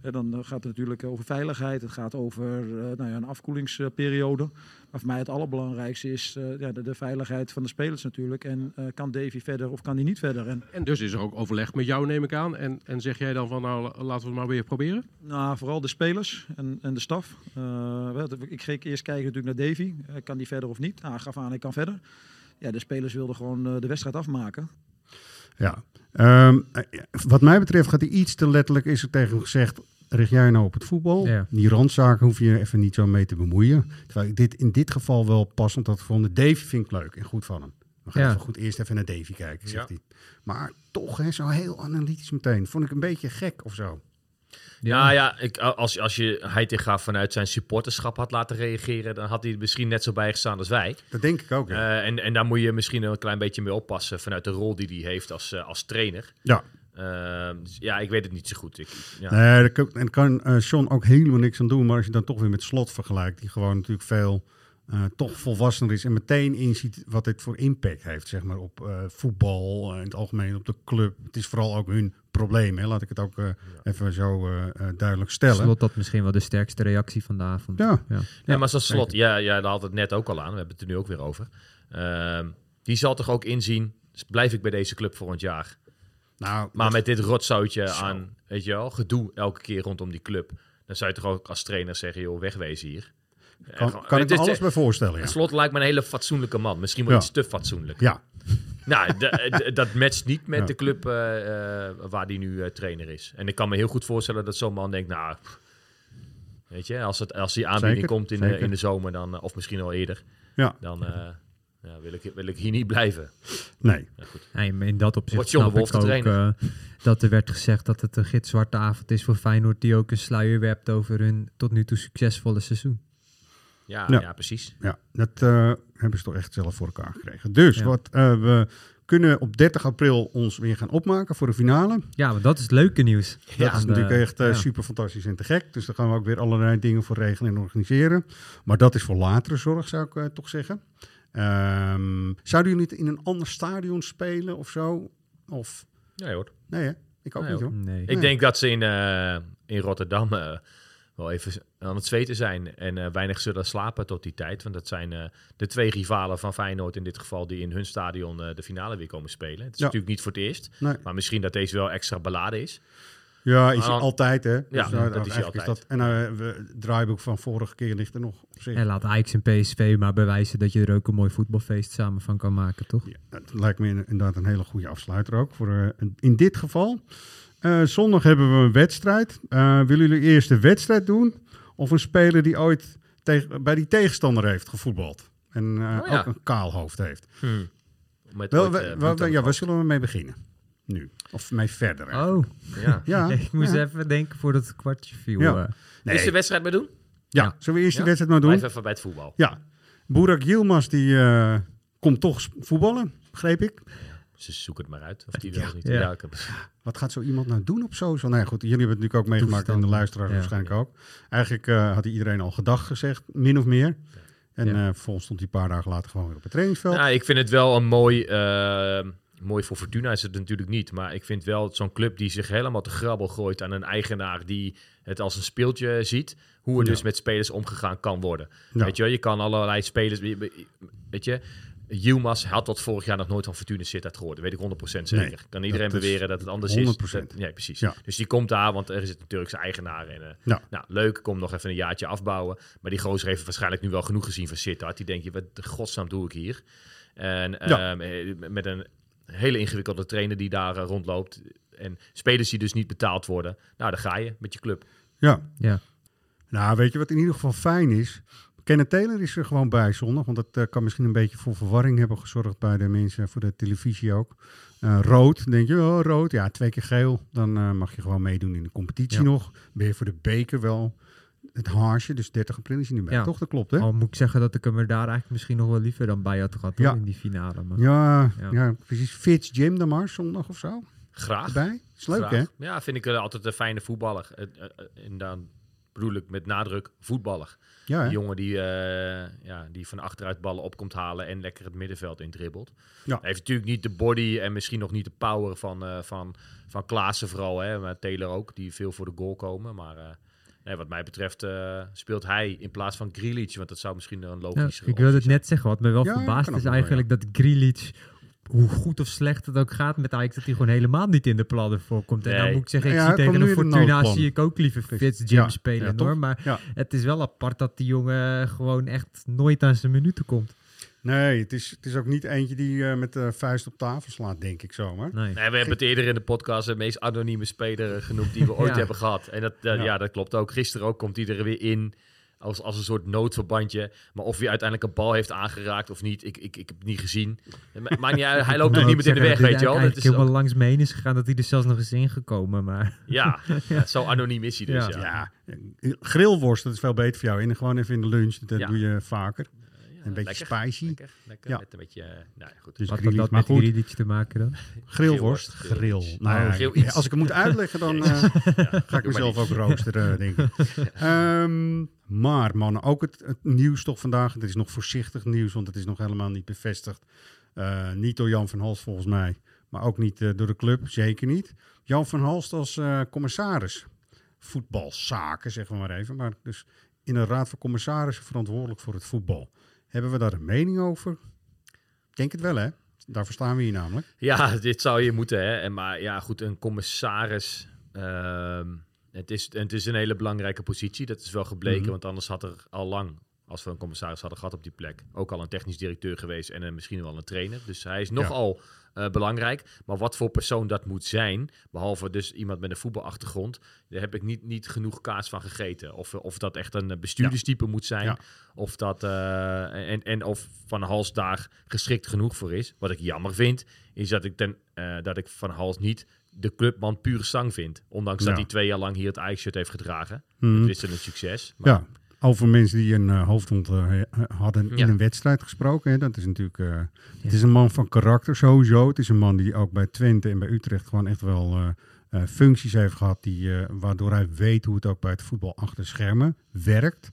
eh, dan gaat het natuurlijk over veiligheid. Het gaat over eh, nou ja, een afkoelingsperiode. Maar voor mij het allerbelangrijkste is eh, ja, de, de veiligheid van de spelers natuurlijk. En eh, kan Davy verder of kan hij niet verder? En En dus is er ook overleg met jou, neem ik aan. En, en zeg jij dan van, nou, la- laten we het maar weer proberen? Nou, vooral de spelers en, en de staf. Eh, wel, ik ging eerst kijken natuurlijk naar Davy. Kan die verder of niet? Nou, hij gaf aan, ik kan verder. Ja, de spelers wilden gewoon eh, de wedstrijd afmaken. Ja. Ehm, eh, wat mij betreft gaat hij iets te letterlijk, is er tegen hem gezegd, richt jij nou op het voetbal? Ja. Die randzaken hoef je even niet zo mee te bemoeien. Terwijl ik dit in dit geval wel passend had gevonden. Davy vind ik leuk en goed van hem. We gaan Ja. even goed eerst even naar Davy kijken, zegt Ja. hij. Maar toch, hè, zo heel analytisch meteen. Vond ik een beetje gek of zo. Ja, ja ik, als, als je Heitinga vanuit zijn supporterschap had laten reageren, dan had hij er misschien net zo bijgestaan als wij. Dat denk ik ook, ja. Eh, en, en daar moet je misschien een klein beetje mee oppassen vanuit de rol die hij heeft als, eh, als trainer. ja. Eh, dus ja, ik weet het niet zo goed. Ik, ja. Nee, daar kan, en kan eh Sean ook helemaal niks aan doen. Maar als je dan toch weer met Slot vergelijkt, die gewoon natuurlijk veel eh, toch volwassener is en meteen inziet wat dit voor impact heeft, zeg maar, op eh, voetbal, eh, in het algemeen op de club. Het is vooral ook hun probleem, hè? laat ik het ook eh, even zo duidelijk stellen. Slot dat misschien wel de sterkste reactie van de avond. Ja. ja. Ja, maar zoals slot, ja, ja, daar had het net ook al aan. We hebben het er nu ook weer over. Ehm, die zal toch ook inzien, dus blijf ik bij deze club volgend jaar. Nou, Maar dat- met dit rotzoutje Zo. aan, weet je wel, gedoe elke keer rondom die club. Dan zou je toch ook als trainer zeggen, joh, wegwezen hier. Kan, kan ik het me is- alles bij voorstellen, ja. Slot lijkt me een hele fatsoenlijke man. Misschien wel Ja. iets te fatsoenlijk. Ja, Nou, [LAUGHS] dat matcht niet met Ja. de club eh, eh, waar die nu eh, trainer is. En ik kan me heel goed voorstellen dat zo'n man denkt, nou, weet je, als, het, als die aanbieding Zeker, komt in de, in de zomer, dan, of misschien al eerder, ja. dan, eh, Ja, wil, ik, wil ik hier niet blijven. Nee. Ja, goed. Nee, in dat opzicht snap Wolf ik de ook dat er werd gezegd dat het een gitzwarte avond is voor Feyenoord... die ook een sluier werpt over hun tot nu toe succesvolle seizoen. Ja, Ja. ja. precies. Ja, dat eh, hebben ze toch echt zelf voor elkaar gekregen. Dus Ja. wat, eh, we kunnen op 30 april ons weer gaan opmaken voor de finale. Ja, want dat is het leuke nieuws. Dat Ja, is natuurlijk echt eh, ja. super fantastisch en te gek. Dus daar gaan we ook weer allerlei dingen voor regelen en organiseren. Maar dat is voor latere zorg, zou ik toch zeggen. Ehm, zouden jullie het in een ander stadion spelen of zo? Of Nee hoor. nee, hè? Ik ook Nee, niet hoor. Nee. Ik denk dat ze in, eh, in Rotterdam eh, wel even aan het zweten zijn. En eh, weinig zullen slapen tot die tijd. Want dat zijn eh, de twee rivalen van Feyenoord in dit geval... die in hun stadion eh, de finale weer komen spelen. Het is Ja. natuurlijk niet voor het eerst. Nee. Maar misschien dat deze wel extra beladen is. Ja, is dan- altijd hè? Dus Ja, nou, dat is altijd. dat, en eh, we, het draaiboek van vorige keer ligt er nog op zich. En laat Ajax en PSV maar bewijzen dat je er ook een mooi voetbalfeest samen van kan maken, toch? Ja, dat lijkt me inderdaad een hele goede afsluiter ook. Voor, eh, in dit geval. Eh, zondag hebben we een wedstrijd. Eh, willen jullie eerst de wedstrijd doen? Of een speler die ooit tegen, bij die tegenstander heeft gevoetbald? En eh, Oh ja. ook een kaal hoofd heeft. Hmm. Met Wel, ooit, we- we- bloed we- aan de ja, waar zullen we mee beginnen? Nu. Of mee verder? eigenlijk. Oh, Ja. [LAUGHS] Ja, ik moest ja. even denken voordat het kwartje viel. Ja. Nee. Is de wedstrijd maar doen? ja. Ja. Zullen we eerst Ja? die wedstrijd maar doen? Blijf even bij het voetbal. Ja. Boerak Yilmaz die eh, komt toch voetballen, begreep ik. Ze zoeken het maar uit. Of die Ja. wel of niet. Ja. Ja. ik heb... [LAUGHS] Wat gaat zo iemand nou doen op social? Nee, goed, jullie hebben het natuurlijk ook meegemaakt en de Ja. waarschijnlijk ook. Eigenlijk eh, had iedereen al gedag gezegd, min of meer. En eh vervolgens stond hij een paar dagen later gewoon weer op het trainingsveld. Nou, ik vind het wel een mooi... eh, mooi voor Fortuna is het natuurlijk niet. Maar ik vind wel zo'n club die zich helemaal te grabbel gooit aan een eigenaar die het als een speeltje ziet. Hoe er Ja. dus met spelers omgegaan kan worden. Ja. Weet je wel, je kan allerlei spelers... Weet je, Yilmaz had tot vorig jaar nog nooit van Fortuna Sittard gehoord. Dat weet ik 100% zeker. Nee, kan iedereen dat beweren dat het anders 100%. is. Dat- nee, precies. Ja. Dus die komt daar, want er is het natuurlijk zijn eigenaar. En, eh, Ja. Nou, leuk, kom nog even een jaartje afbouwen. Maar die gozer heeft waarschijnlijk nu wel genoeg gezien van Sittard. Die denkt, je, wat de godsnaam doe ik hier? En Ja. ehm, eh, met een hele ingewikkelde trainer die daar eh, rondloopt. En spelers die dus niet betaald worden. Nou, dan ga je met je club. Ja. Ja. Nou, weet je wat in ieder geval fijn is? Kenneth Taylor is er gewoon bij zondag, want dat eh, kan misschien een beetje voor verwarring hebben gezorgd bij de mensen voor de televisie ook. Eh, rood, denk je, oh rood, ja, twee keer geel, dan eh, mag je gewoon meedoen in de competitie Ja. nog. Ben je voor de beker wel het haarsje, dus 30 april is hij niet bij, Ja. toch? Dat klopt, hè? Al moet ik zeggen dat ik hem er daar eigenlijk misschien nog wel liever dan bij had gehad Ja. in die finale. Maar... Ja, Ja. ja. precies. Fitz Jim dan maar, zondag of zo, Graag. erbij. Is leuk, Graag. hè? Ja, vind ik altijd een fijne voetballer. En dan bedoel ik met nadruk voetballer. Ja, jongen die, eh, ja, die van achteruit ballen op komt halen en lekker het middenveld indribbelt. Ja. Hij heeft natuurlijk niet de body en misschien nog niet de power van, eh van, van Klaassen vooral. Hè, maar Taylor ook, die veel voor de goal komen. Maar eh, nee, wat mij betreft eh, speelt hij in plaats van Grealish. Want dat zou misschien een Ja, logische ik wilde het net zeggen, wat me wel Ja, verbaasd is eigenlijk dat Grealish, hoe goed of slecht het ook gaat met Ajax, dat hij gewoon helemaal niet in de plannen voorkomt. En dan moet ik zeggen, ik Ja, zie tegen een Fortuna zie ik ook liever Fitz Jim Ja, spelen ja, hoor. Maar Ja. het is wel apart dat die jongen gewoon echt nooit aan zijn minuten komt. Nee, het is, het is ook niet eentje die eh, met de vuist op tafel slaat, denk ik zomaar. Nee. Nee, we hebben het eerder in de podcast de meest anonieme speler eh, genoemd die we ooit Ja. hebben gehad. En dat, Ja. ja. dat klopt ook. Gisteren ook komt hij er weer in als, als een soort noodverbandje. Maar of hij uiteindelijk een bal heeft aangeraakt of niet, ik, ik, ik heb het niet gezien. Ma- Maakt niet uit, hij loopt ook niet in de weg, weet je wel. dat is ook- helemaal langs me heen is gegaan dat hij er zelfs nog eens ingekomen. Maar ja, [LAUGHS] ja, zo anoniem is hij dus. Ja. Ja. Ja, grillworst, dat is veel beter voor jou. En gewoon even in de lunch, dat Ja. doe je vaker. Een beetje lekker, spicy. Lekker, lekker Ja. met een beetje, eh, nou ja, goed. Dus wat had dat met goed. Grealish te maken dan? [LAUGHS] Grillworst, grill. Nou ja, Oh, grill als ik het moet [LAUGHS] uitleggen, dan eh, ga ik mezelf ook roosteren, denk ik. Ehm, maar mannen, ook het, nieuws toch vandaag. Het is nog voorzichtig nieuws, want het is nog helemaal niet bevestigd. Eh, niet door Jan van Halst volgens mij, maar ook niet eh, door de club, zeker niet. Jan van Halst als eh, commissaris. Voetbalzaken, zeggen we maar even. Maar dus in een raad van commissarissen verantwoordelijk voor het voetbal. Hebben we daar een mening over? Ik denk het wel, hè? Daar verstaan we hier namelijk. Ja, dit zou je moeten, hè. En, maar ja, goed, een commissaris... ehm, het, is, het is een hele belangrijke positie. Dat is wel gebleken, Mhm. want anders had er al lang als we een commissaris hadden gehad op die plek. Ook al een technisch directeur geweest en een, misschien wel een trainer. Dus hij is nogal eh, belangrijk. Maar wat voor persoon dat moet zijn, behalve dus iemand met een voetbalachtergrond, daar heb ik niet, niet genoeg kaas van gegeten. Of, of dat echt een bestuurderstype moet zijn. Ja. Of dat eh, en, en of Van Hals daar geschikt genoeg voor is. Wat ik jammer vind, is dat ik, ten, eh, dat ik Van Hals niet de clubman pure zang vind. Ondanks dat Ja. hij twee jaar lang hier het Ajax-shirt heeft gedragen. Het is een succes. Maar Ja, over mensen die een eh, hoofdwond eh, hadden in Ja. een wedstrijd gesproken. Hè. Dat is natuurlijk. eh, Het is een man van karakter sowieso. Het is een man die ook bij Twente en bij Utrecht gewoon echt wel functies heeft gehad. Die, waardoor hij weet hoe het ook bij het voetbal achter schermen werkt.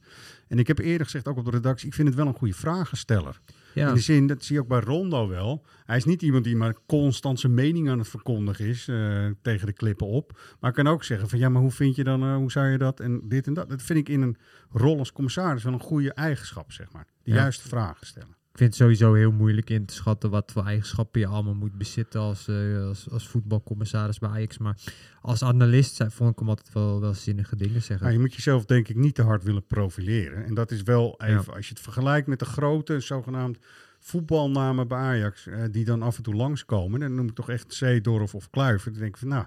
En ik heb eerder gezegd, ook op de redactie, ik vind het wel een goede vragensteller. Ja. In de zin, dat zie je ook bij Rondo wel. Hij is niet iemand die maar constant zijn mening aan het verkondigen is eh, tegen de klippen op. Maar kan ook zeggen van ja, maar hoe vind je dan, eh, hoe zou je dat en dit en dat. Dat vind ik in een rol als commissaris wel een goede eigenschap, zeg maar. De Ja. juiste vragen stellen. Ik vind het sowieso heel moeilijk in te schatten wat voor eigenschappen je allemaal moet bezitten als, eh, als, als voetbalcommissaris bij Ajax. Maar als analist zei, vond ik hem altijd wel, wel zinnige dingen zeggen. Maar je moet jezelf denk ik niet te hard willen profileren. En dat is wel even, als je het vergelijkt met de grote zogenaamd voetbalnamen bij Ajax, eh, die dan af en toe langskomen. Dan noem ik toch echt Zeedorf of Kluivert. Dan denk ik van nou,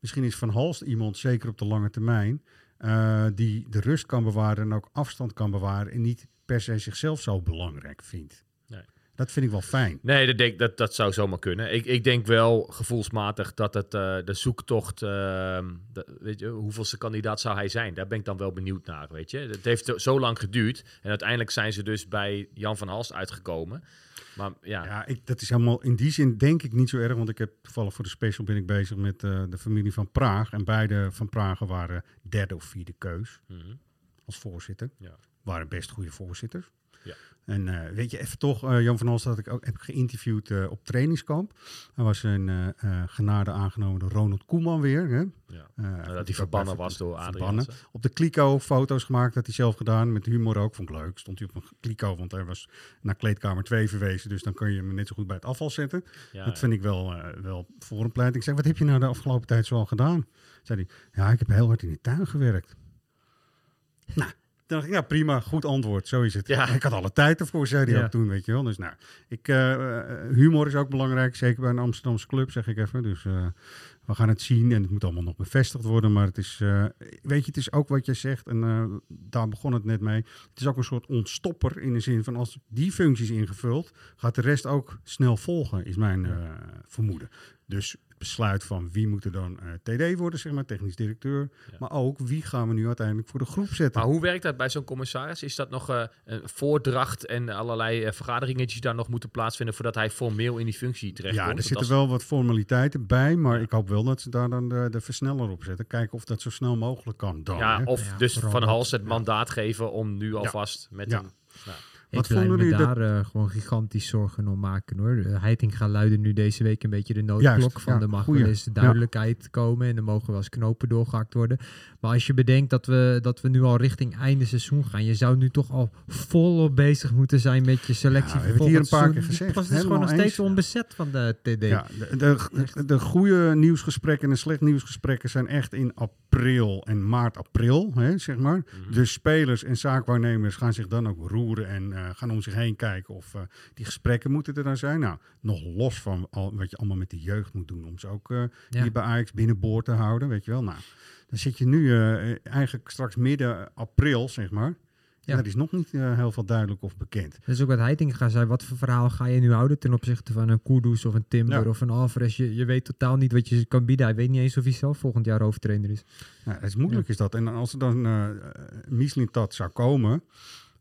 misschien is Van Halst iemand, zeker op de lange termijn, eh, die de rust kan bewaren en ook afstand kan bewaren en niet per se zichzelf zo belangrijk vindt. Dat vind ik wel fijn. Nee, dat, denk, dat, dat zou zomaar kunnen. Ik, ik denk wel gevoelsmatig dat het, eh, de zoektocht, ehm, de- weet je, hoeveelste kandidaat zou hij zijn? Daar ben ik dan wel benieuwd naar, weet je. Het heeft zo lang geduurd en uiteindelijk zijn ze dus bij Jan van Halst uitgekomen. Maar ja, Ja, ik, dat is helemaal in die zin denk ik niet zo erg, want ik heb toevallig voor de special ben ik bezig met eh, de familie van Praag en beide van Pragen waren derde of vierde keus mhm. als voorzitter. Ja. Waren best goede voorzitters. Ja. En eh, weet je, even toch, eh, Jan van Halst had ik ook heb geïnterviewd eh, op trainingskamp. Hij was een genade aangenomen door Ronald Koeman weer. Hè? Ja. Nou, dat hij verbannen was door Adriaan. Op de kliko foto's gemaakt, had hij zelf gedaan. Met humor ook, vond ik leuk. Stond hij op een kliko, want hij was naar kleedkamer 2 verwezen. Dus dan kun je hem net zo goed bij het afval zetten. Ja, dat vind ik wel, wel voor een pleit. Ik zeg, wat heb je nou de afgelopen tijd zo al gedaan? Zei hij, ja, ik heb heel hard in de tuin gewerkt. Nou, dacht ik, ja, prima, goed antwoord, zo is het. Ja. Ik had alle tijd ervoor, zei hij Ja. ook toen, weet je wel. Dus nou, ik, eh, eh, humor is ook belangrijk, zeker bij een Amsterdamse club, zeg ik even. Dus eh, we gaan het zien en het moet allemaal nog bevestigd worden. Maar het is, weet je, het is ook wat je zegt en daar begon het net mee. Het is ook een soort ontstopper in de zin van als die functie is ingevuld, gaat de rest ook snel volgen, is mijn vermoeden. Dus het besluit van wie moet er dan eh, TD worden, zeg maar, technisch directeur. Ja. Maar ook wie gaan we nu uiteindelijk voor de groep zetten. Maar hoe werkt dat bij zo'n commissaris? Is dat nog eh, een voordracht en allerlei eh, vergaderingetjes daar nog moeten plaatsvinden voordat hij formeel in die functie terechtkomt? ja, er Want zitten als- wel wat formaliteiten bij, maar Ja. ik hoop wel dat ze daar dan de, de versneller op zetten. Kijken of dat zo snel mogelijk kan dan. Ja, hè. of Ja, dus Van Hals het ja. mandaat geven om nu alvast met Ja. een... Nou, Wat ik vonden me jullie daar eh, gewoon gigantisch zorgen om maken hoor. De Heitinga luidde nu deze week een beetje de noodklok Juist, van ja, er mag wel eens duidelijkheid komen en er mogen wel eens knopen doorgehakt worden. Maar als je bedenkt dat we, dat we nu al richting einde seizoen gaan, je zou nu toch al volop bezig moeten zijn met je selectie. Ja, we voor hebben het hier een paar keer gezegd, Het is gewoon nog steeds eens. onbezet van de TD. Ja, de, de, de, de goede nieuwsgesprekken en de slecht nieuwsgesprekken zijn echt in april en maart, april, hè, zeg maar. Mhm. De spelers en zaakwaarnemers gaan zich dan ook roeren en eh, gaan om zich heen kijken of eh, die gesprekken moeten er dan zijn. Nou, nog los van al, wat je allemaal met de jeugd moet doen om ze ook Ja. hier bij Ajax binnenboord te houden, weet je wel. Nou, dan zit je nu eigenlijk straks midden april, zeg maar. Ja. En er is nog niet heel veel duidelijk of bekend. Dat is ook wat Heitinga zei. Wat voor verhaal ga je nu houden ten opzichte van een Kudus of een Timber Ja. of een Alvarez? Je, je weet totaal niet wat je kan bieden. Hij weet niet eens of hij zelf volgend jaar hoofdtrainer is. Het is moeilijk is dat. En als er dan eh Mislintat zou komen,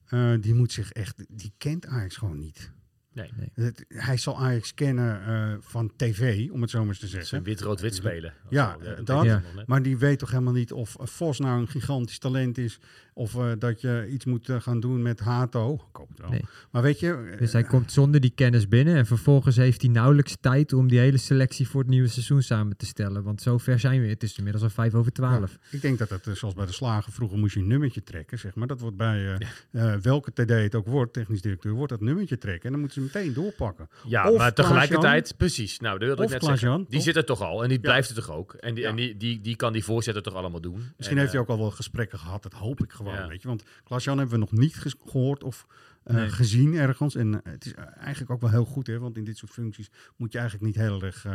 eh, die moet zich echt, die kent Ajax gewoon niet. nee, Het- hij zal Ajax kennen eh, van tv, om het zo maar eens te zeggen. wit-rood-wit spelen. Ja, zo, dat Ja. Maar die weet toch helemaal niet of Vos nou een gigantisch talent is. Of eh, dat je iets moet eh, gaan doen met Hato. Ik hoop het wel. Nee. Maar weet je... eh, Dus hij komt zonder die kennis binnen. En vervolgens heeft hij nauwelijks tijd om die hele selectie voor het nieuwe seizoen samen te stellen. Want zover zijn we. Het is inmiddels al vijf over twaalf. Ja, ik denk dat het, eh, zoals bij de slagen, vroeger moest je een nummertje trekken, zeg maar. Dat wordt bij eh, eh, welke TD het ook wordt, technisch directeur, wordt dat nummertje trekken. En dan moeten ze meteen doorpakken. Ja, Of maar tegelijkertijd, precies. Nou, dat wilde Of ik net Klaas-Jan, zeggen. Die zit er toch al en die blijft er toch ook. En die, Ja. en die, die, die kan die voorzetten toch allemaal doen. Misschien En, heeft hij eh, ook al wel gesprekken gehad, dat hoop ik gewoon. Ja. Weet je? Want Klaas-Jan hebben we nog niet gehoord of eh, Nee. gezien ergens. En eh, het is eh, eigenlijk ook wel heel goed, hè? want in dit soort functies moet je eigenlijk niet heel erg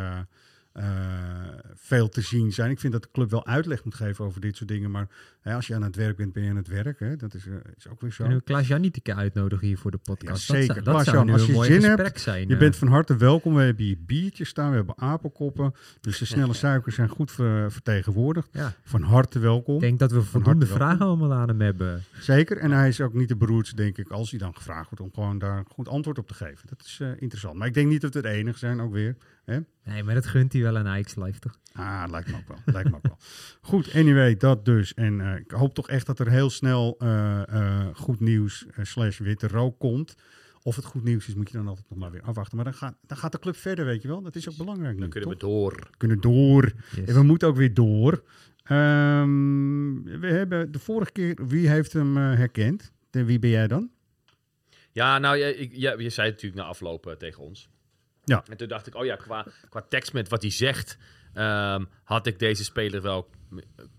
veel te zien zijn. Ik vind dat de club wel uitleg moet geven over dit soort dingen. Maar hè, als je aan het werk bent, ben je aan het werk. Hè? Dat is, eh, is ook weer zo. Kunnen we een keer uitnodigen hier voor de podcast? Ja, zeker. dat Klaas-Jan, zou nu als je zin hebt, zijn. Je eh. bent van harte welkom. We hebben hier biertjes staan, we hebben apenkoppen. Dus de snelle suikers zijn goed ver- vertegenwoordigd. Ja. Van harte welkom. Ik denk dat we voldoende vragen allemaal aan hem hebben. Zeker. En hij is ook niet de beroerdste, denk ik, als hij dan gevraagd wordt om gewoon daar een goed antwoord op te geven. Dat is eh, interessant. Maar ik denk niet dat we het enige zijn, ook weer. Hè? Nee, maar dat gunt hij wel aan Ajax Live, toch? Ah, lijkt me ook wel. lijkt me ook wel. [LAUGHS] Goed, anyway, dat dus. En eh, ik hoop toch echt dat er heel snel eh, eh, goed nieuws slash witte rook komt. Of het goed nieuws is, moet je dan altijd nog maar weer afwachten. Maar dan gaat, dan gaat de club verder, weet je wel. Dat is ook belangrijk nu, Dan kunnen we door. We kunnen door. Yes. En we moeten ook weer door. Ehm, we hebben de vorige keer, wie heeft hem eh, herkend? De, wie ben jij dan? Ja, nou, je, ik, ja, je zei het natuurlijk na afloop eh, tegen ons. Ja. En toen dacht ik, oh ja, qua, qua tekst met wat hij zegt, ehm, had ik deze speler wel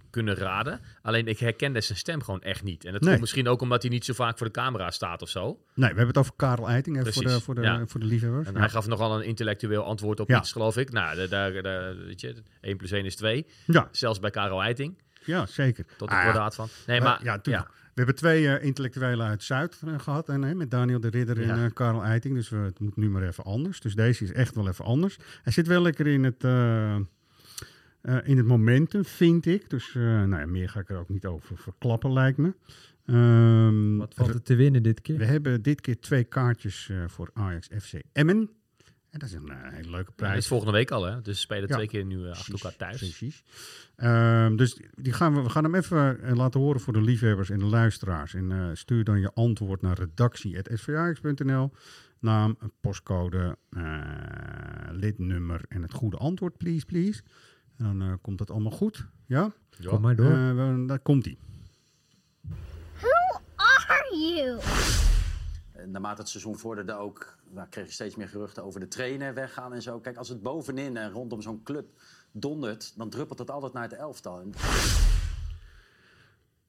kunnen raden. Alleen ik herkende zijn stem gewoon echt niet. En dat Nee. komt misschien ook omdat hij niet zo vaak voor de camera staat of zo. Nee, we hebben het over Karel Eiting, even voor de, voor de, ja. voor de liefhebbers. En Ja. hij gaf nogal een intellectueel antwoord op Ja. iets, geloof ik. Nou, daar, daar, weet je, 1 plus 1 is 2. Ja, Zelfs bij Karel Eiting, ja, zeker. tot Ah, ja. kordaat van. Nee, Maar- ja, tuurlijk. We hebben twee eh, intellectuelen uit Zuid eh, gehad. En, met Daniel de Ridder en Ja. eh, Karel Eiting. Dus we, het moet nu maar even anders. Dus deze is echt wel even anders. Hij zit wel lekker in het, in het momentum, vind ik. Dus nou ja, meer ga ik er ook niet over verklappen, lijkt me. Ehm, Wat valt er te winnen dit keer? we hebben dit keer twee kaartjes voor Ajax FC Emmen. En dat is een eh, hele leuke dat prijs. is volgende week al, hè? Dus ze spelen Ja. twee keer nu eh, achter elkaar thuis. Precies. Ehm, dus die gaan we, we gaan hem even eh, laten horen voor de liefhebbers en de luisteraars. En eh, stuur dan je antwoord naar redactie.svax.nl. Naam, postcode, eh, lidnummer en het goede antwoord, please, please. En dan eh, komt dat allemaal goed. Ja? Ja. Kom maar door. Eh, daar komt ie. are you? En Naarmate het seizoen vorderde ook, nou, kreeg je steeds meer geruchten over de trainer weggaan en zo. Kijk, als het bovenin en rondom zo'n club dondert, dan druppelt het altijd naar het elftal. En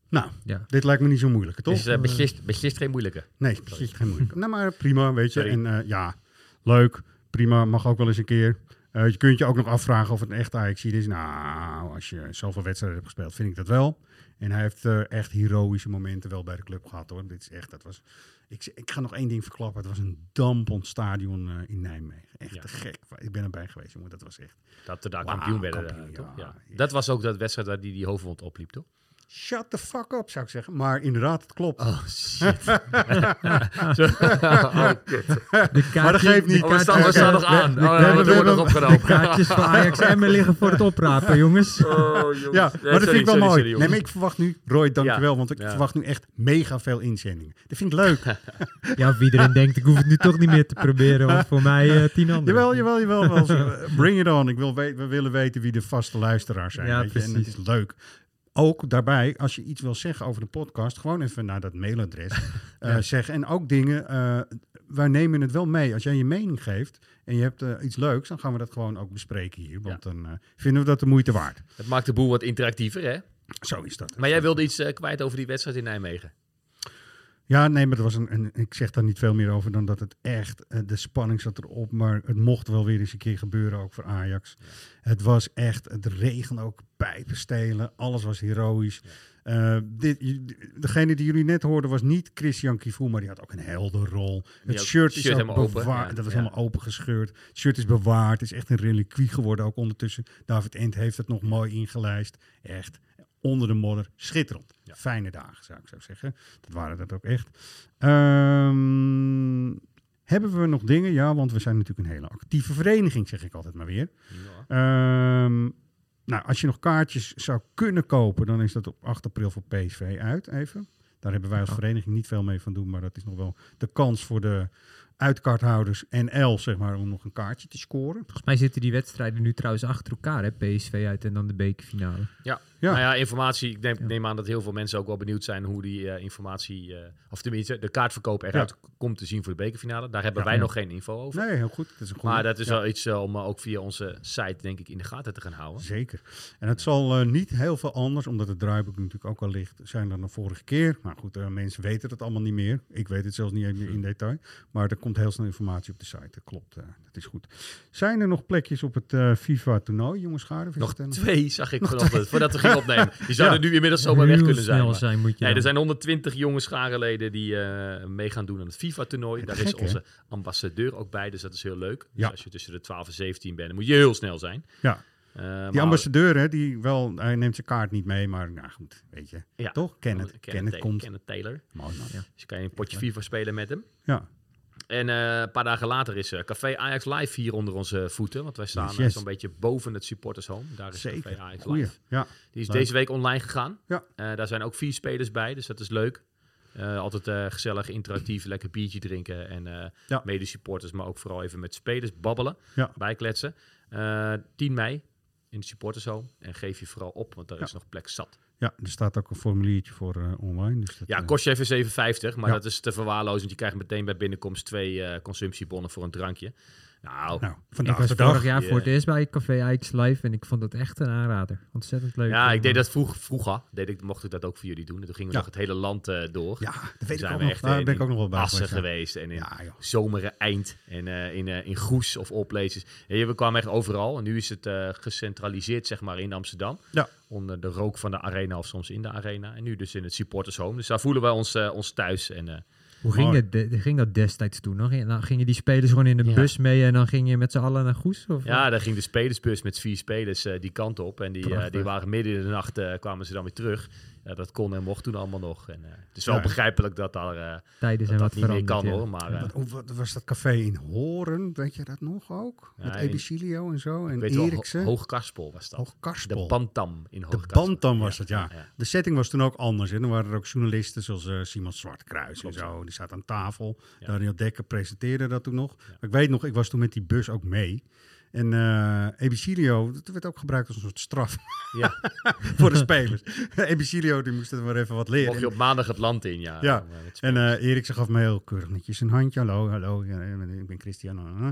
Nou, Ja. dit lijkt me niet zo moeilijk, toch? Dus eh, beslist, beslist geen moeilijke. Nee, precies geen moeilijk. [LAUGHS] nou, maar prima, weet je. Sorry. En eh, ja, leuk, prima, mag ook wel eens een keer. Eh, je kunt je ook nog afvragen of het een echte ajax is. Nou, als je zoveel wedstrijden hebt gespeeld, vind ik dat wel. En hij heeft eh, echt heroïsche momenten wel bij de club gehad, hoor. Dit is echt, dat was... Ik, ik ga nog één ding verklappen. Het was een dampend stadion eh, in Nijmegen. Echt Ja. te gek. Ik ben erbij geweest, jongen. Dat was echt... Dat we daar kampioen werden. Ja. Dat was ook dat wedstrijd waar die, die hoofdwond opliep, toch? Shut the fuck up, zou ik zeggen. Maar inderdaad, het klopt. Oh, shit. [LAUGHS] Zo- oh. De maar dat geeft niet. Oh, we staan, we Oké, staan nog aan. we- Oh, we hebben- nog opgenomen. Kaartjes van Ajax Emmen liggen voor het oprapen, jongens. [LAUGHS] Oh, jongens. Ja, Nee, maar dat sorry, vind ik wel sorry, mooi. sorry, jongens. nee, maar ik verwacht nu, Roy, dankjewel, Ja, want ik ja. verwacht nu echt mega veel inzendingen. Dat vind ik leuk. [LAUGHS] Ja, of iedereen denkt, ik hoef het nu toch niet meer te proberen, want voor mij eh, tien anderen. jawel, jawel, jawel. wel zo. Eh, Bring it on. Ik wil we, we willen weten wie de vaste luisteraars zijn. Ja, weet je? En het precies. is leuk. Ook daarbij, als je iets wil zeggen over de podcast, gewoon even naar dat mailadres [LAUGHS] eh, zeggen. En ook dingen, eh, wij nemen het wel mee. Als jij je mening geeft en je hebt eh, iets leuks, dan gaan we dat gewoon ook bespreken hier. Want dan vinden we dat de moeite waard. Het maakt de boel wat interactiever, hè? Zo is dat. Maar jij wilde iets kwijt over die wedstrijd in Nijmegen. Ja, nee, maar dat was een, een. Ik zeg daar niet veel meer over dan dat het echt. eh, de spanning zat erop. Maar het mocht wel weer eens een keer gebeuren, ook voor Ajax. Het was echt. Het regen ook, pijpen stelen. Alles was heroïs. Eh, dit, degene die jullie net hoorden was niet Christian Kivu, maar die had ook een helder rol. Het shirt het is shirt helemaal open, ja, dat was helemaal opengescheurd. Het shirt is bewaard. Het is echt een reliquie geworden ook ondertussen. David Ent heeft het nog mooi ingelijst. Echt onder de modder. Schitterend. Fijne dagen, zou ik zo zeggen. Dat waren dat ook echt. Ehm, hebben we nog dingen? Ja, want we zijn natuurlijk een hele actieve vereniging, zeg ik altijd maar weer. Ehm, nou, als je nog kaartjes zou kunnen kopen, dan is dat op 8 april voor PSV uit, even. Daar hebben wij als vereniging niet veel mee van doen, maar dat is nog wel de kans voor de uitkaarthouders NL, zeg maar, om nog een kaartje te scoren. Volgens mij zitten die wedstrijden nu trouwens achter elkaar, hè? PSV uit en dan de bekerfinale. Ja. Ja. Nou ja, informatie. Ik neem, neem aan dat heel veel mensen ook wel benieuwd zijn hoe die eh, informatie, eh, of tenminste de kaartverkoop eruit komt te zien voor de bekerfinale. Daar hebben Ja. wij nog geen info over. Nee, heel goed. Dat is een goede. maar dat is wel iets eh, om ook via onze site, denk ik, in de gaten te gaan houden. Zeker. En het zal niet heel veel anders, omdat het draaiboek natuurlijk ook al ligt, zijn dan de vorige keer. Maar goed, mensen weten het allemaal niet meer. Ik weet het zelfs niet even in detail. Maar er komt heel snel informatie op de site. Dat klopt. dat is goed. Zijn er nog plekjes op het FIFA-toernooi, jongens? Nog twee zag ik vanochtend, voordat we gingen opnemen. Die zouden Ja. nu inmiddels zomaar weg kunnen zijn. maar- zijn moet je Nee, er zijn 120 jonge scharenleden die eh, mee gaan doen aan het FIFA-toernooi. Daar is hè? onze ambassadeur ook bij, dus dat is heel leuk. Dus Ja. als je tussen de 12 en 17 bent, dan moet je heel snel zijn. Ja. Eh, Die ambassadeur, hè, die wel, hij neemt zijn kaart niet mee, maar nou goed, weet je. Ja. Toch? Ken het. Kenneth, Ken het Ta- komt. Kenneth Taylor. Mooi man. Dus je kan je een potje FIFA spelen met hem. Ja. En eh, een paar dagen later is eh, Café Ajax Live hier onder onze voeten. Want wij staan Yes, eh, zo'n beetje boven het supporters home. Daar is Café. Ajax. Live. Ja. Die is Leuk. deze week online gegaan. Ja. Daar zijn ook vier spelers bij, dus dat is leuk. Altijd gezellig, interactief, lekker biertje drinken. En Ja. mede-supporters, maar ook vooral even met spelers babbelen, Ja. bijkletsen. Eh 10 mei in de supporters home. En geef je vooral op, want daar Ja. is nog plek zat. Ja, er staat ook een formuliertje voor eh, online. Dus dat, Ja, eh, kost je even 7,50, maar Ja. dat is te verwaarlozen. Want je krijgt meteen bij binnenkomst twee eh, consumptiebonnen voor een drankje. Nou, nou, Ik vandaag was de dag. vorig jaar voor het eerst bij Café Ajax Live en ik vond dat echt een aanrader. Ontzettend leuk. ja, ik deed eh, dat vroeg, vroeger. Deed ik, mocht ik dat ook voor jullie doen. En toen gingen we Ja. nog het hele land eh, door. Ja, dat weet ik ook nog. Daar in ben ik ook nog wel bij Assen geweest, en in Ja, zomeren eind en eh, in, eh, in Goes of all places. Ja, we kwamen echt overal en nu is het eh, gecentraliseerd zeg maar in Amsterdam. Ja. Onder de rook van de arena of soms in de arena. En nu dus in het supporters home. Dus daar voelen wij ons, eh, ons thuis. En eh, Hoe ging, Mooi. dat, de- ging dat destijds toen? nog? Dan gingen die spelers gewoon in de Ja. bus mee en dan ging je met z'n allen naar Goes? Of ja, daar ging de spelersbus met vier spelers eh, die kant op. En die, eh, die waren midden in de nacht eh, kwamen ze dan weer terug. Ja, dat kon en mocht toen allemaal nog. En, eh, het is wel Ja. begrijpelijk dat daar eh, tijden dat, zijn dat niet meer kan ja. hoor. Maar eh, Wat, was dat café in Horen? Weet je dat nog ook? Ja, Met Ebicilio en zo. En Eriksen. Ho- Hoogkarspel was dat. Hoogkarspel. De Bantam in De Hoogkarspel. Bantam was het, ja. ja. De setting was toen ook anders. En dan waren er ook journalisten zoals eh, Simon Zwartkruis Klopt, en zo. Die zat aan tafel. Ja. Daniel Dekker presenteerde dat toen nog. Maar ik weet nog, ik was toen met die bus ook mee. En eh Ebicilio, dat werd ook gebruikt als een soort straf [LAUGHS] Ja. voor de spelers. [LAUGHS] Ebicilio, die moest er maar even wat leren. Mocht je op maandag het land in, ja. Ja, eh, En eh Erik gaf me heel keurig netjes een handje. Hallo, hallo, ja, ik ben Christian. uh, uh.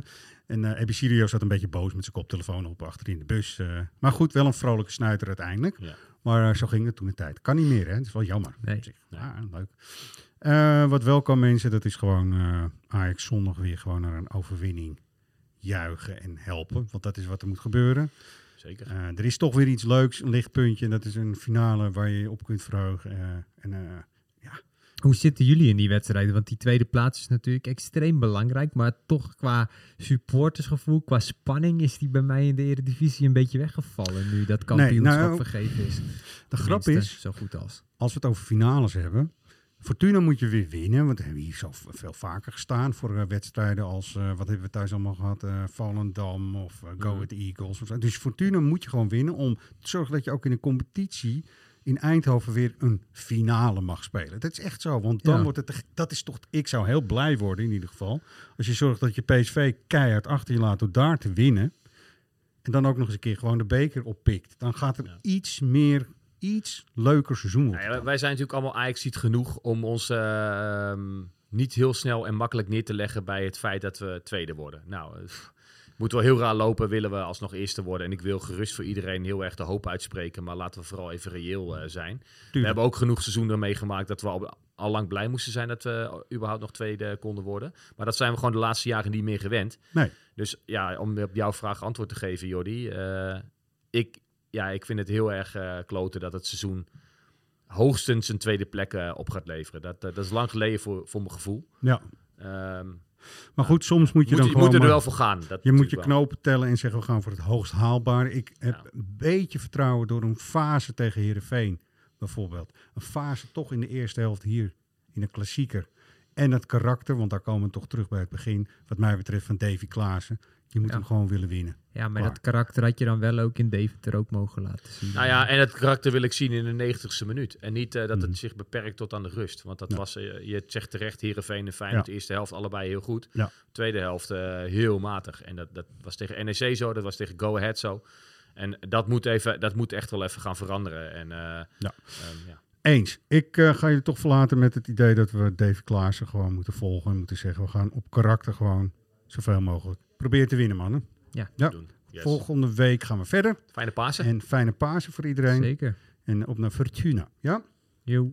En eh Ebicilio zat een beetje boos met zijn koptelefoon op achterin de bus. eh. maar goed, wel een vrolijke snuiter uiteindelijk. Ja. Maar eh, zo ging het toen de tijd. Kan niet meer, hè? Dat is wel jammer. Nee. Ja, leuk. Eh, wat wel kan mensen, dat is gewoon eh Ajax zondag weer gewoon naar een overwinning juichen en helpen. Want dat is wat er moet gebeuren. Zeker. Eh, er is toch weer iets leuks, een lichtpuntje. En dat is een finale waar je je op kunt verheugen. Eh, en eh, Hoe zitten jullie in die wedstrijden? Want die tweede plaats is natuurlijk extreem belangrijk. Maar toch qua supportersgevoel, qua spanning... is die bij mij in de Eredivisie een beetje weggevallen... nu dat kampioenschap nou, vergeven is. de grap is, Zo goed als. als we het over finales hebben. Fortuna moet je weer winnen, want we hebben hier zo veel vaker gestaan voor eh, wedstrijden als, eh, wat hebben we thuis allemaal gehad, eh Volendam of eh, Go Mhm. With Eagles. Of zo. Dus Fortuna moet je gewoon winnen om te zorgen dat je ook in de competitie in Eindhoven weer een finale mag spelen. Dat is echt zo, want dan Ja. wordt het, dat is toch, ik zou heel blij worden in ieder geval, als je zorgt dat je PSV keihard achter je laat door daar te winnen. En dan ook nog eens een keer gewoon de beker oppikt. Dan gaat er Ja. iets meer, iets leuker seizoen. Nou ja, wij zijn natuurlijk allemaal ajax ziet genoeg om ons eh, ehm, niet heel snel en makkelijk neer te leggen bij het feit dat we tweede worden. Nou, eh, pff, moet wel heel raar lopen, willen we alsnog eerste worden. En ik wil gerust voor iedereen heel erg de hoop uitspreken, maar laten we vooral even reëel eh, zijn. We hebben ook genoeg seizoenen meegemaakt dat we al, al lang blij moesten zijn dat we überhaupt nog tweede konden worden. Maar dat zijn we gewoon de laatste jaren niet meer gewend. Nee. Dus ja, om op jouw vraag antwoord te geven, Jordi. eh, ik, ja, ik vind het heel erg eh kloten dat het seizoen hoogstens een tweede plek eh, op gaat leveren. Dat, dat is lang geleden voor, voor mijn gevoel. Ja, Ehm maar goed, soms moet je moet, dan je gewoon... moet er maar- wel voor gaan. Dat je moet je wel. knopen tellen en zeggen we gaan voor het hoogst haalbare. Ik heb Ja. een beetje vertrouwen door een fase tegen Herenveen bijvoorbeeld. Een fase toch in de eerste helft hier in de klassieker. En het karakter, want daar komen we toch terug bij het begin. Wat mij betreft van Davy Klaassen. Je moet Ja. hem gewoon willen winnen. Ja, maar Klaar. dat karakter had je dan wel ook in Deventer ook mogen laten zien. Nou ja, en het karakter wil ik zien in de 90ste minuut. En niet eh, dat Mhm. het zich beperkt tot aan de rust. Want dat Ja. was, eh, je zegt terecht, Heerenveen en Feyenoord, Ja. de eerste helft allebei heel goed. Ja. Tweede helft eh, heel matig. En dat, dat was tegen NEC zo, dat was tegen Go Ahead zo. En dat moet, even, dat moet echt wel even gaan veranderen. En, eh, Ja. ehm, ja. Eens. Ik eh, ga je toch verlaten met het idee dat we Dave Klaassen gewoon moeten volgen. En moeten zeggen, we gaan op karakter gewoon zoveel mogelijk proberen te winnen, mannen. Ja, Ja. doen. Yes. Volgende week gaan we verder. Fijne Pasen. En fijne Pasen voor iedereen. Zeker. En op naar Fortuna. Ja? Jo.